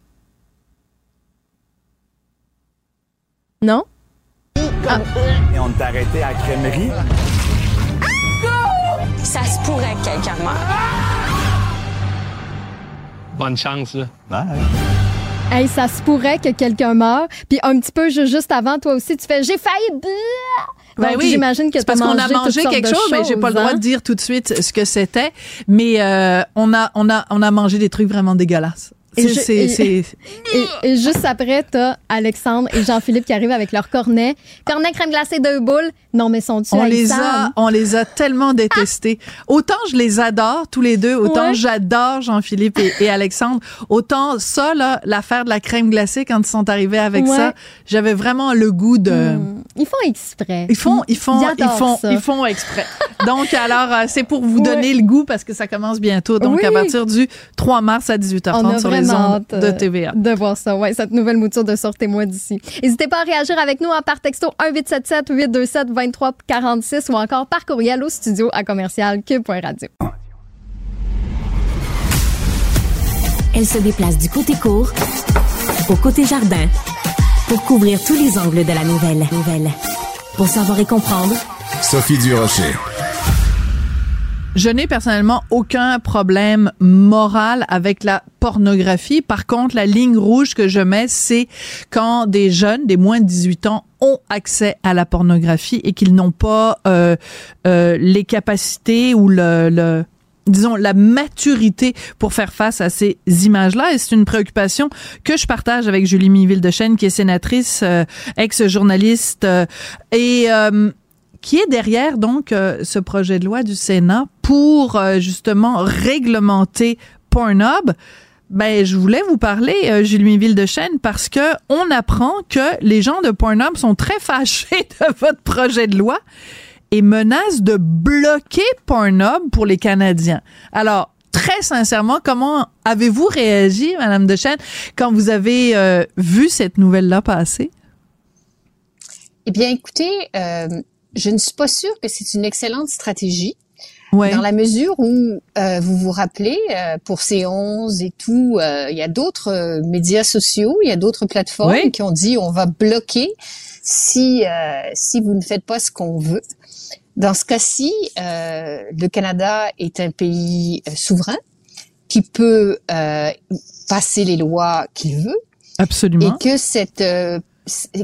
Non? Ah. Et on t'a arrêté à la crèmerie? Ça se pourrait que quelqu'un meure. Bonne chance, là. Hey, ça se pourrait que quelqu'un meure. Puis un petit peu juste avant, toi aussi, tu fais j'ai failli. Ben oui, j'imagine que parce qu'on a mangé quelque chose, mais j'ai pas le droit de hein? dire tout de suite ce que c'était. Mais euh, on a on a on a mangé des trucs vraiment dégueulasses. Et, et, juste après, t'as Alexandre et Jean-Philippe qui arrivent avec leur cornet. Cornet crème glacée deux boules. Non, mais sont-ils on les a, On les a tellement détestés. Autant je les adore tous les deux, autant j'adore Jean-Philippe et, Alexandre. Autant ça, là, l'affaire de la crème glacée, quand ils sont arrivés avec ça, j'avais vraiment le goût de... Hmm. Ils font exprès. Ils font, ils font, ils, font, ils font exprès. Donc, alors, euh, c'est pour vous donner le goût parce que ça commence bientôt. Donc, à partir du 3 mars à 18h30 sur les ondes de TVA. De voir ça, ouais, cette nouvelle mouture de Sortez-moi d'ici. N'hésitez pas à réagir avec nous en par texto 1877 827 2346 ou encore par courriel au studio à commercial cube.radio. Elle se déplace du côté court au côté jardin pour couvrir tous les angles de la nouvelle. nouvelle. Pour savoir et comprendre, Sophie Durocher. Je n'ai personnellement aucun problème moral avec la pornographie. Par contre, la ligne rouge que je mets, c'est quand des jeunes, des moins de 18 ans, ont accès à la pornographie et qu'ils n'ont pas euh, euh, les capacités ou le, disons, la maturité pour faire face à ces images-là. Et c'est une préoccupation que je partage avec Julie Miville de Chêne, qui est sénatrice, euh, ex-journaliste. et qui est derrière donc euh, ce projet de loi du Sénat pour euh, justement réglementer Pornhub. Ben, je voulais vous parler, euh, Ville de Chêne, parce que on apprend que les gens de Pornhub sont très fâchés *laughs* de votre projet de loi et menacent de bloquer Pornhub pour les Canadiens. Alors, très sincèrement, comment avez-vous réagi, Madame de Chêne, quand vous avez euh, vu cette nouvelle-là passer? Eh bien, écoutez, je ne suis pas sûre que c'est une excellente stratégie. Dans la mesure où euh, vous vous rappelez, euh, pour C11 et tout, euh, il y a d'autres médias sociaux, il y a d'autres plateformes qui ont dit on va bloquer si si vous ne faites pas ce qu'on veut. Dans ce cas-ci, le Canada est un pays souverain qui peut passer les lois qu'il veut. Absolument. Et que cette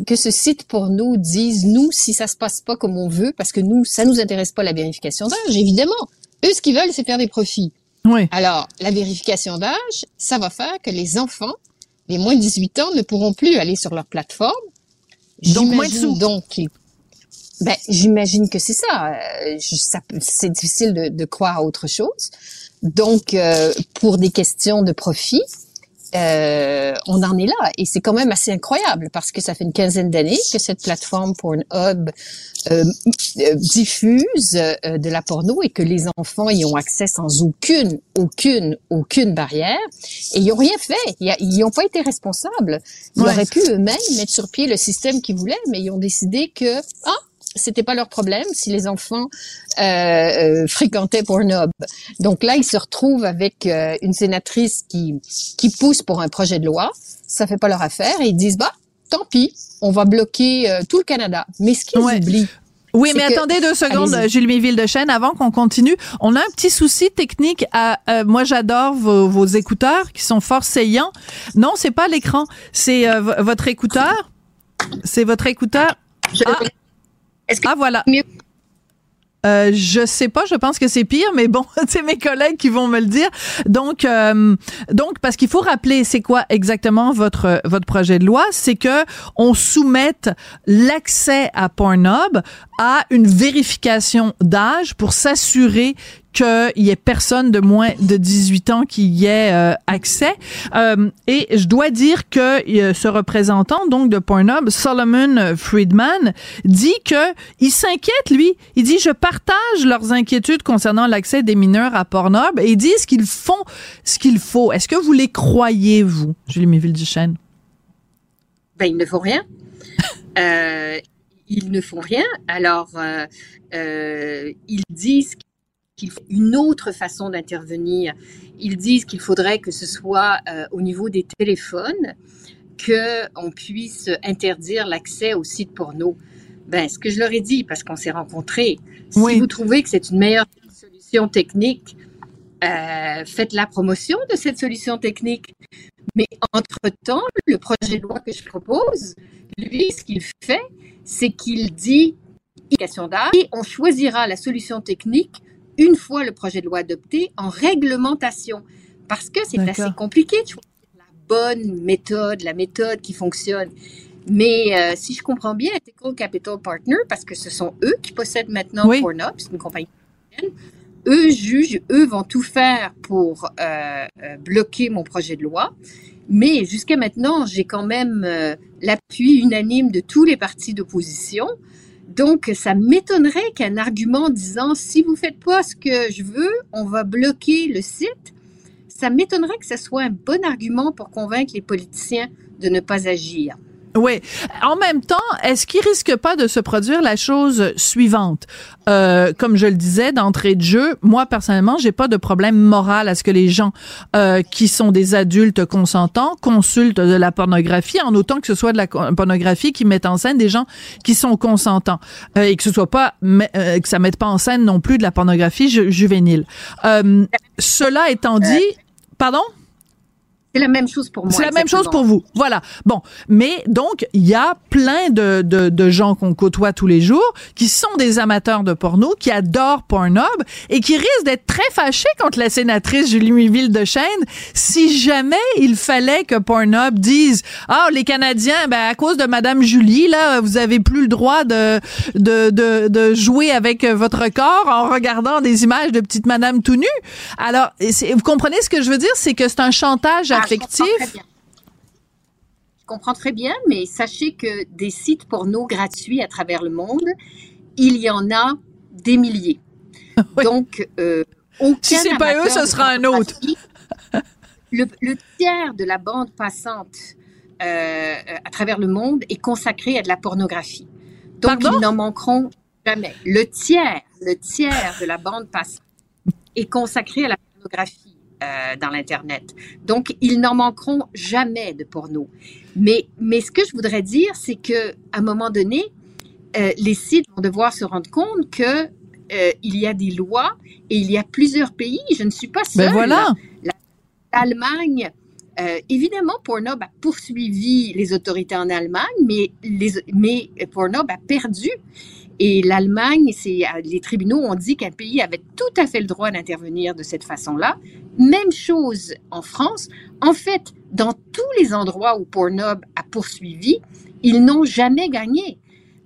que ce site pour nous dise nous si ça se passe pas comme on veut parce que nous ça nous intéresse pas la vérification d'âge évidemment. Eux ce qu'ils veulent c'est faire des profits. Oui. alors la vérification d'âge ça va faire que les enfants les moins de 18 ans ne pourront plus aller sur leur plateforme. Donc moins de donc ben j'imagine que c'est ça, euh, c'est difficile de, de, croire à autre chose. Donc euh, pour des questions de profit euh, on en est là. Et c'est quand même assez incroyable parce que ça fait une quinzaine d'années que cette plateforme Pornhub euh, diffuse euh, de la porno et que les enfants y ont accès sans aucune, aucune, aucune barrière. Et ils n'ont rien fait. Ils n'ont pas été responsables. Ils auraient pu eux-mêmes mettre sur pied le système qu'ils voulaient, mais ils ont décidé que, ah, c'était pas leur problème si les enfants euh, euh, fréquentaient Pornhub. Donc là, ils se retrouvent avec euh, une sénatrice qui qui pousse pour un projet de loi. Ça fait pas leur affaire et ils disent bah tant pis, on va bloquer euh, tout le Canada. Mais ce qu'ils oublient oui, mais attendez deux secondes, Julie Ville de Chêne, avant qu'on continue. On a un petit souci technique. À, moi, j'adore vos, vos, écouteurs qui sont fort saillants. Non, c'est pas l'écran, c'est votre écouteur. C'est votre écouteur. Ah, est-ce que ah voilà. Mieux? Euh, je sais pas, je pense que c'est pire, mais bon, *laughs* c'est mes collègues qui vont me le dire. Donc, euh, donc parce qu'il faut rappeler, c'est quoi exactement votre votre projet de loi, c'est que on soumette l'accès à Pornhub à une vérification d'âge pour s'assurer qu'il y ait personne de moins de 18 ans qui y ait euh, accès. Euh, et je dois dire que euh, ce représentant donc de Pornhub, Solomon Friedman, dit que il s'inquiète lui. Il dit je partage leurs inquiétudes concernant l'accès des mineurs à Pornhub et ils disent qu'ils font ce qu'il faut. Est-ce que vous les croyez vous, Julie Méville-Duchesne? Ben ils ne font rien. *laughs* ils ne font rien. Alors, ils disent qu'il faut une autre façon d'intervenir. Ils disent qu'il faudrait que ce soit euh, au niveau des téléphones qu'on puisse interdire l'accès aux sites porno. Ben, ce que je leur ai dit, parce qu'on s'est rencontrés, si vous trouvez que c'est une meilleure solution technique, euh, faites la promotion de cette solution technique. Mais entre-temps, le projet de loi que je propose, lui, ce qu'il fait, c'est qu'il dit et on choisira la solution technique une fois le projet de loi adopté, en réglementation. Parce que c'est assez compliqué de choisir la bonne méthode, la méthode qui fonctionne. Mais euh, si je comprends bien, Ethical Capital Partner, parce que ce sont eux qui possèdent maintenant oui. Pornhub, c'est une compagnie eux jugent, eux vont tout faire pour euh, euh, bloquer mon projet de loi. Mais jusqu'à maintenant, j'ai quand même l'appui unanime de tous les partis d'opposition. Donc, ça m'étonnerait qu'un argument disant si vous faites pas ce que je veux, on va bloquer le site. Ça m'étonnerait que ce soit un bon argument pour convaincre les politiciens de ne pas agir. Oui. En même temps, est-ce qu'il risque pas de se produire la chose suivante? Euh, Comme je le disais d'entrée de jeu, moi personnellement, j'ai pas de problème moral à ce que les gens euh, qui sont des adultes consentants consultent de la pornographie, en autant que ce soit de la pornographie qui met en scène des gens qui sont consentants euh, et que ce soit pas euh, que ça mette pas en scène non plus de la pornographie juvénile. Euh, cela étant dit, pardon? C'est la même chose pour moi. C'est la même chose pour vous. Voilà. Bon. Mais donc, il y a plein de, de, de gens qu'on côtoie tous les jours qui sont des amateurs de porno, qui adorent Pornhub et qui risquent d'être très fâchés contre la sénatrice Julie Miville de Chêne si jamais il fallait que Pornhub dise Ah, les Canadiens, ben, à cause de Madame Julie, là, vous avez plus le droit de, de, de, de jouer avec votre corps en regardant des images de petite Madame tout nue. Alors, vous comprenez ce que je veux dire? C'est que c'est un chantage ah, je comprends, très bien, mais sachez que des sites porno gratuits à travers le monde, il y en a des milliers. *laughs* Donc, euh, si c'est pas eux, ce sera un autre. *laughs* le, tiers de la bande passante euh, à travers le monde est consacré à de la pornographie. Donc, ils n'en manqueront jamais. Le tiers, le tiers de la bande passante est consacré à la pornographie. Euh, dans l'Internet. Donc, ils n'en manqueront jamais de porno. Mais, mais ce que je voudrais dire, c'est que à un moment donné, euh, les sites vont devoir se rendre compte que euh, il y a des lois et il y a plusieurs pays. Je ne suis pas ben seule. voilà. L'Allemagne, évidemment, Pornhub a poursuivi les autorités en Allemagne, mais, les, mais Pornhub a perdu. Et l'Allemagne, euh, les tribunaux ont dit qu'un pays avait tout à fait le droit d'intervenir de cette façon-là. Même chose en France. En fait, dans tous les endroits où Pornhub a poursuivi, ils n'ont jamais gagné.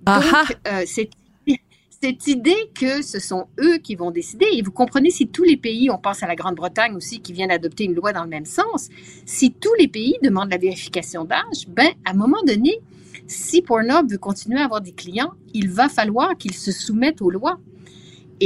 Donc, euh, cette, *laughs* cette idée que ce sont eux qui vont décider, et vous comprenez, si tous les pays, on pense à la Grande-Bretagne aussi, qui vient d'adopter une loi dans le même sens, si tous les pays demandent la vérification d'âge, ben, à un moment donné, si Pornhub veut continuer à avoir des clients, il va falloir qu'ils se soumettent aux lois.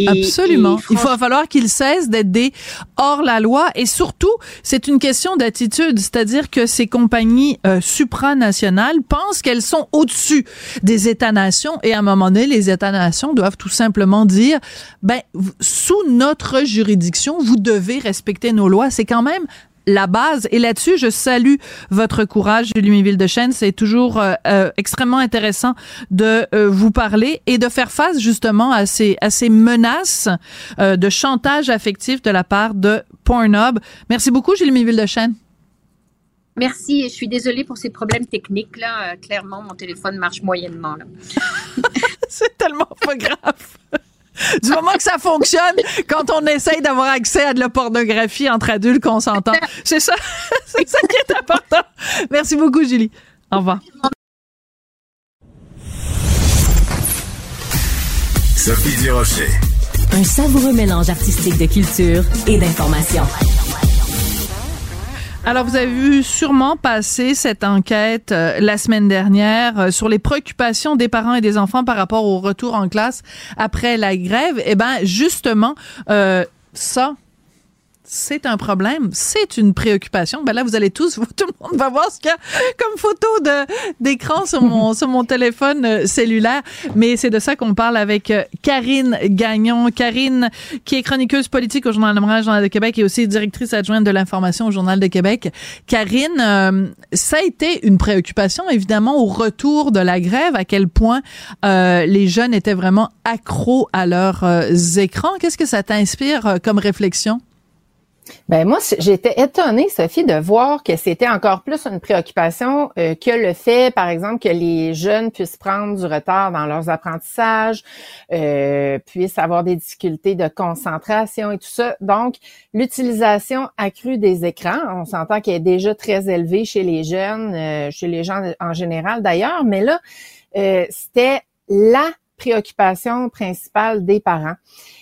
Absolument. il va falloir qu'ils cessent d'être des hors la loi et surtout, c'est une question d'attitude, c'est-à-dire que ces compagnies euh, supranationales pensent qu'elles sont au-dessus des États-nations et à un moment donné, les États-nations doivent tout simplement dire, ben, sous notre juridiction, vous devez respecter nos lois. C'est quand même la base. Et là-dessus, je salue votre courage, Julie de Chêne. C'est toujours euh, euh, extrêmement intéressant de euh, vous parler et de faire face justement à ces, à ces menaces de chantage affectif de la part de Pornhub. Merci beaucoup, Julie de Chêne. Merci je suis désolée pour ces problèmes techniques là. clairement, mon téléphone marche moyennement *laughs* C'est tellement pas grave. *laughs* du moment que ça fonctionne, quand on essaye d'avoir accès à de la pornographie entre adultes consentants. *laughs* C'est ça, *laughs* c'est ça qui est important. Merci beaucoup, Julie. Au revoir. Sophie Durocher. Un savoureux mélange artistique de culture et d'information. Alors, vous avez vu sûrement passer cette enquête euh, la semaine dernière euh, sur les préoccupations des parents et des enfants par rapport au retour en classe après la grève. Eh ben, justement, euh, ça, c'est un problème, c'est une préoccupation. Ben là, vous allez tous, *laughs* tout le monde va voir ce qu'il y a comme photo de d'écran sur mon *laughs* sur mon téléphone euh, cellulaire. Mais c'est de ça qu'on parle avec euh, Karine Gagnon. Karine, qui est chroniqueuse politique au Journal de Montréal, Journal de Québec, et aussi directrice adjointe de l'information au Journal de Québec. Karine, euh, ça a été une préoccupation, évidemment, au retour de la grève, à quel point les jeunes étaient vraiment accros à leurs écrans. Qu'est-ce que ça t'inspire comme réflexion? Ben moi, j'étais étonnée, Sophie, de voir que c'était encore plus une préoccupation euh, que le fait, par exemple, que les jeunes puissent prendre du retard dans leurs apprentissages, euh, puissent avoir des difficultés de concentration et tout ça. Donc, l'utilisation accrue des écrans, on s'entend qu'elle est déjà très élevée chez les jeunes, euh, chez les gens en général d'ailleurs, mais là, c'était la préoccupation principale des parents.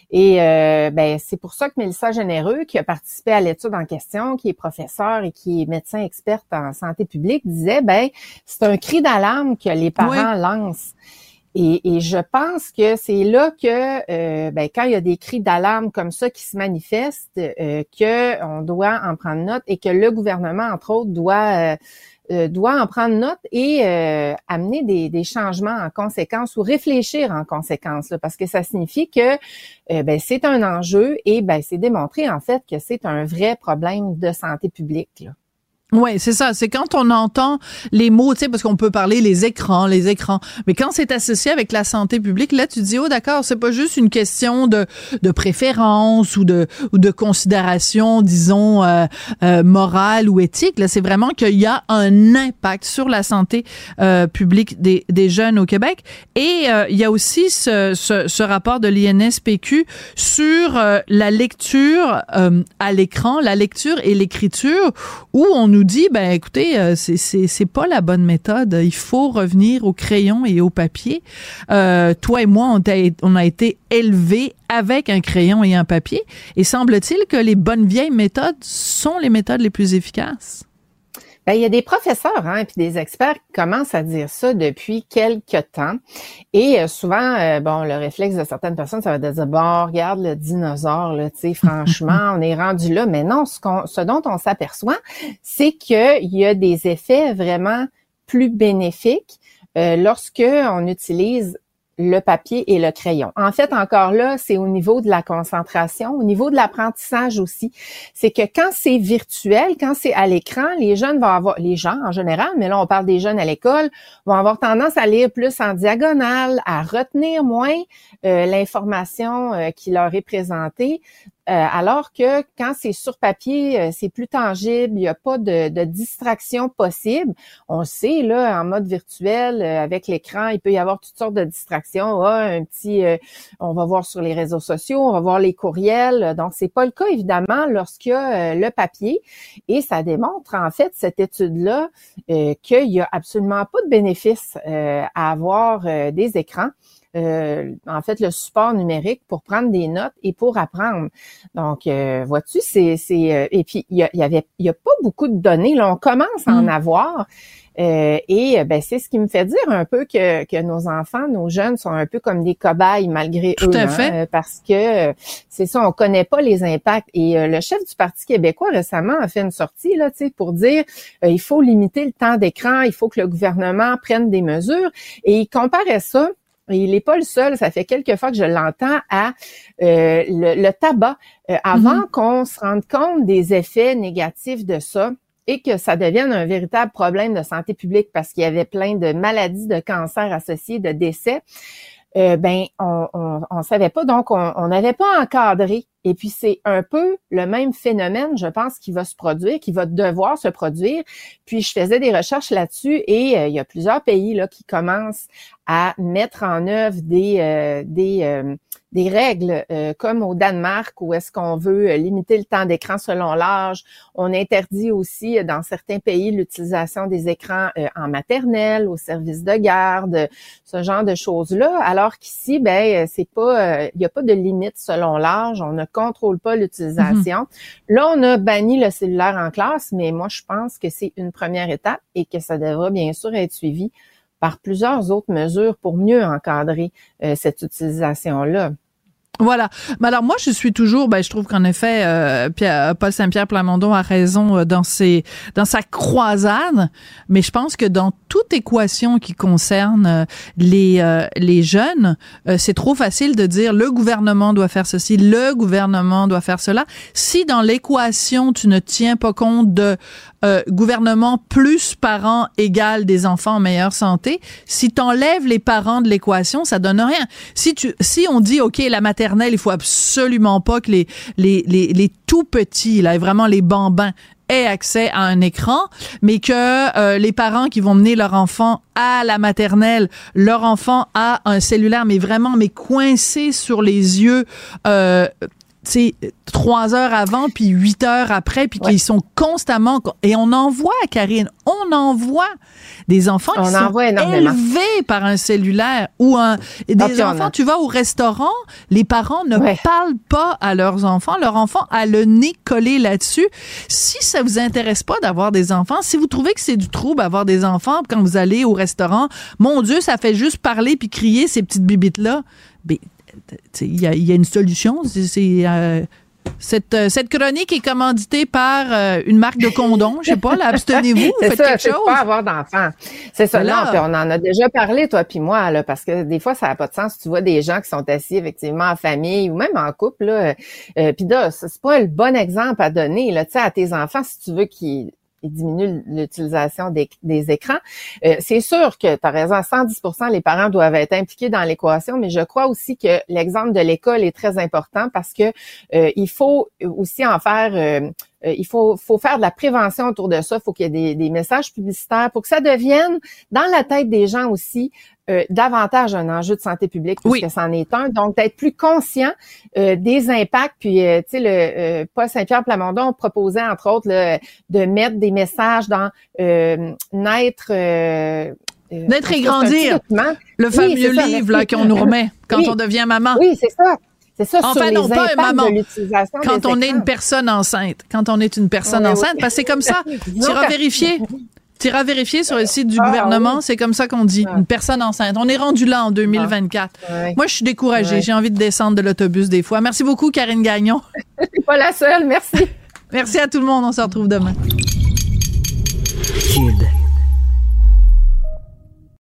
Et euh, ben, c'est pour ça que Mélissa Généreux, qui a participé à l'étude en question, qui est professeur et qui est médecin experte en santé publique, disait ben c'est un cri d'alarme que les parents lancent. Et, je pense que c'est là que, euh, ben, quand il y a des cris d'alarme comme ça qui se manifestent, euh, que on doit en prendre note et que le gouvernement, entre autres, doit euh, doit en prendre note et euh, amener des, changements en conséquence ou réfléchir en conséquence, parce que ça signifie que euh, ben, c'est un enjeu et ben, c'est démontré en fait que c'est un vrai problème de santé publique. Oui, c'est ça. C'est quand on entend les mots, tu sais, parce qu'on peut parler les écrans, les écrans. Mais quand c'est associé avec la santé publique, là, tu dis, oh, d'accord, c'est pas juste une question de, de préférence ou de, ou de considération, disons, euh, euh, morale ou éthique. Là, c'est vraiment qu'il y a un impact sur la santé euh, publique des, des jeunes au Québec. Et il y a aussi ce, ce, ce rapport de l'INSPQ sur la lecture à l'écran, la lecture et l'écriture, où on nous dit, ben écoutez, euh, c'est c'est pas la bonne méthode. Il faut revenir au crayon et au papier. Euh, toi et moi, on a, on a été élevés avec un crayon et un papier. Et semble-t-il que les bonnes vieilles méthodes sont les méthodes les plus efficaces. Ben, il y a des professeurs hein, et puis des experts qui commencent à dire ça depuis quelques temps. Et euh, souvent, euh, bon, le réflexe de certaines personnes, ça va de dire bon, regarde le dinosaure, là, tu sais, *laughs* franchement, on est rendu là. Mais non, ce, qu'on, ce dont on s'aperçoit, c'est qu'il y a des effets vraiment plus bénéfiques euh, lorsque on utilise le papier et le crayon. En fait, encore là, c'est au niveau de la concentration, au niveau de l'apprentissage aussi. C'est que quand c'est virtuel, quand c'est à l'écran, les jeunes vont avoir, les gens en général, mais là on parle des jeunes à l'école, vont avoir tendance à lire plus en diagonale, à retenir moins euh, l'information euh, qui leur est présentée. Euh, alors que quand c'est sur papier, euh, c'est plus tangible, il n'y a pas de, distraction possible. On sait, là, en mode virtuel, euh, avec l'écran, il peut y avoir toutes sortes de distractions. Ah, un petit, on va voir sur les réseaux sociaux, on va voir les courriels. Donc, c'est pas le cas, évidemment, lorsqu'il y a le papier. Et ça démontre, en fait, cette étude-là, qu'il y a absolument pas de bénéfice à avoir des écrans. Euh, en fait le support numérique pour prendre des notes et pour apprendre. Donc, euh, vois-tu, c'est c'est euh, et puis il y, avait il y a pas beaucoup de données. Là, on commence à en mm. avoir. et ben, c'est ce qui me fait dire un peu que, que nos enfants, nos jeunes sont un peu comme des cobayes malgré Tout eux. À fait. Hein, parce que c'est ça, on connaît pas les impacts. Et le chef du Parti québécois récemment a fait une sortie là, pour dire il faut limiter le temps d'écran, il faut que le gouvernement prenne des mesures. Et il comparait ça il n'est pas le seul, ça fait quelques fois que je l'entends à euh, le, tabac. Euh, avant mm-hmm. qu'on se rende compte des effets négatifs de ça, et que ça devienne un véritable problème de santé publique parce qu'il y avait plein de maladies, de cancers associés, de décès, euh, ben on, on, savait pas, donc on n'avait pas encadré. Et puis c'est un peu le même phénomène, je pense, qui va se produire, qui va devoir se produire. Puis je faisais des recherches là-dessus et il y a plusieurs pays là qui commencent à mettre en œuvre des des des règles euh, comme au Danemark où est-ce qu'on veut euh, limiter le temps d'écran selon l'âge. On interdit aussi euh, dans certains pays l'utilisation des écrans en maternelle, au service de garde, ce genre de choses-là. Alors qu'ici, ben c'est pas, il n'y a pas de limite selon l'âge. On ne contrôle pas l'utilisation. Mm-hmm. Là, on a banni le cellulaire en classe, mais moi je pense que c'est une première étape et que ça devra bien sûr être suivi par plusieurs autres mesures pour mieux encadrer euh, cette utilisation-là. Voilà. Mais alors moi, je suis toujours, ben, je trouve qu'en effet, euh, Pierre, Paul Saint-Pierre Plamondon a raison euh, dans ses, dans sa croisade. Mais je pense que dans toute équation qui concerne euh, les euh, les jeunes, c'est trop facile de dire le gouvernement doit faire ceci, le gouvernement doit faire cela. Si dans l'équation tu ne tiens pas compte de euh, gouvernement plus parents égale des enfants en meilleure santé. Si tu enlèves les parents de l'équation, ça donne rien. Si tu, si on dit, OK, la il faut absolument pas que les, les, les, les tout petits, là, vraiment les bambins, aient accès à un écran, mais que euh, les parents qui vont mener leur enfant à la maternelle, leur enfant a un cellulaire, mais vraiment, mais coincé sur les yeux, euh, c'est trois heures avant puis huit heures après puis qu'ils sont constamment et on en voit Karine on en voit des enfants qui sont élevés par un cellulaire ou un des enfants tu vas au restaurant les parents ne parlent pas à leurs enfants. Leur enfant a le nez collé là-dessus. Si ça vous intéresse pas d'avoir des enfants si vous trouvez que c'est du trouble avoir des enfants quand vous allez au restaurant mon dieu ça fait juste parler puis crier ces petites bibites là ben, il y a, une solution. C'est euh, cette, euh, cette chronique est commanditée par euh, une marque de condom. Je sais pas, abstenez-vous, *laughs* faites ça, quelque chose. pas avoir d'enfants. C'est ça. là. on en a déjà parlé, toi puis moi, là, parce que des fois, ça n'a pas de sens. Tu vois des gens qui sont assis effectivement en famille ou même en couple, là. puis là, c'est pas le bon exemple à donner, là, tu sais, à tes enfants, si tu veux qu'ils et diminue l'utilisation des, écrans. Euh, c'est sûr que tu as raison, à 110% les parents doivent être impliqués dans l'équation, mais je crois aussi que l'exemple de l'école est très important parce que euh, il faut aussi en faire euh, il faut, faut faire de la prévention autour de ça. Il faut qu'il y ait des, des, messages publicitaires pour que ça devienne dans la tête des gens aussi euh, davantage un enjeu de santé publique puisque oui. c'en est un. Donc, d'être plus conscient euh, des impacts. Puis, euh, tu sais, le Paul Saint-Pierre Plamondon proposait, entre autres, de mettre des messages dans naître... Naître et grandir. Le fameux livre là qu'on nous remet quand on devient maman. Oui, c'est ça. C'est ça, enfin, sur non, pas maman. Quand on est une personne enceinte. Quand on est une personne enceinte, parce que c'est comme ça. *laughs* tu iras vérifier. Tu iras vérifier sur le euh, site du ah gouvernement, c'est comme ça qu'on dit, une personne enceinte. On est rendu là en 2024. Ah. Moi, je suis découragée. J'ai envie de descendre de l'autobus des fois. Merci beaucoup, Karine Gagnon. *laughs* pas la seule, merci. *laughs* merci à tout le monde. On se retrouve demain.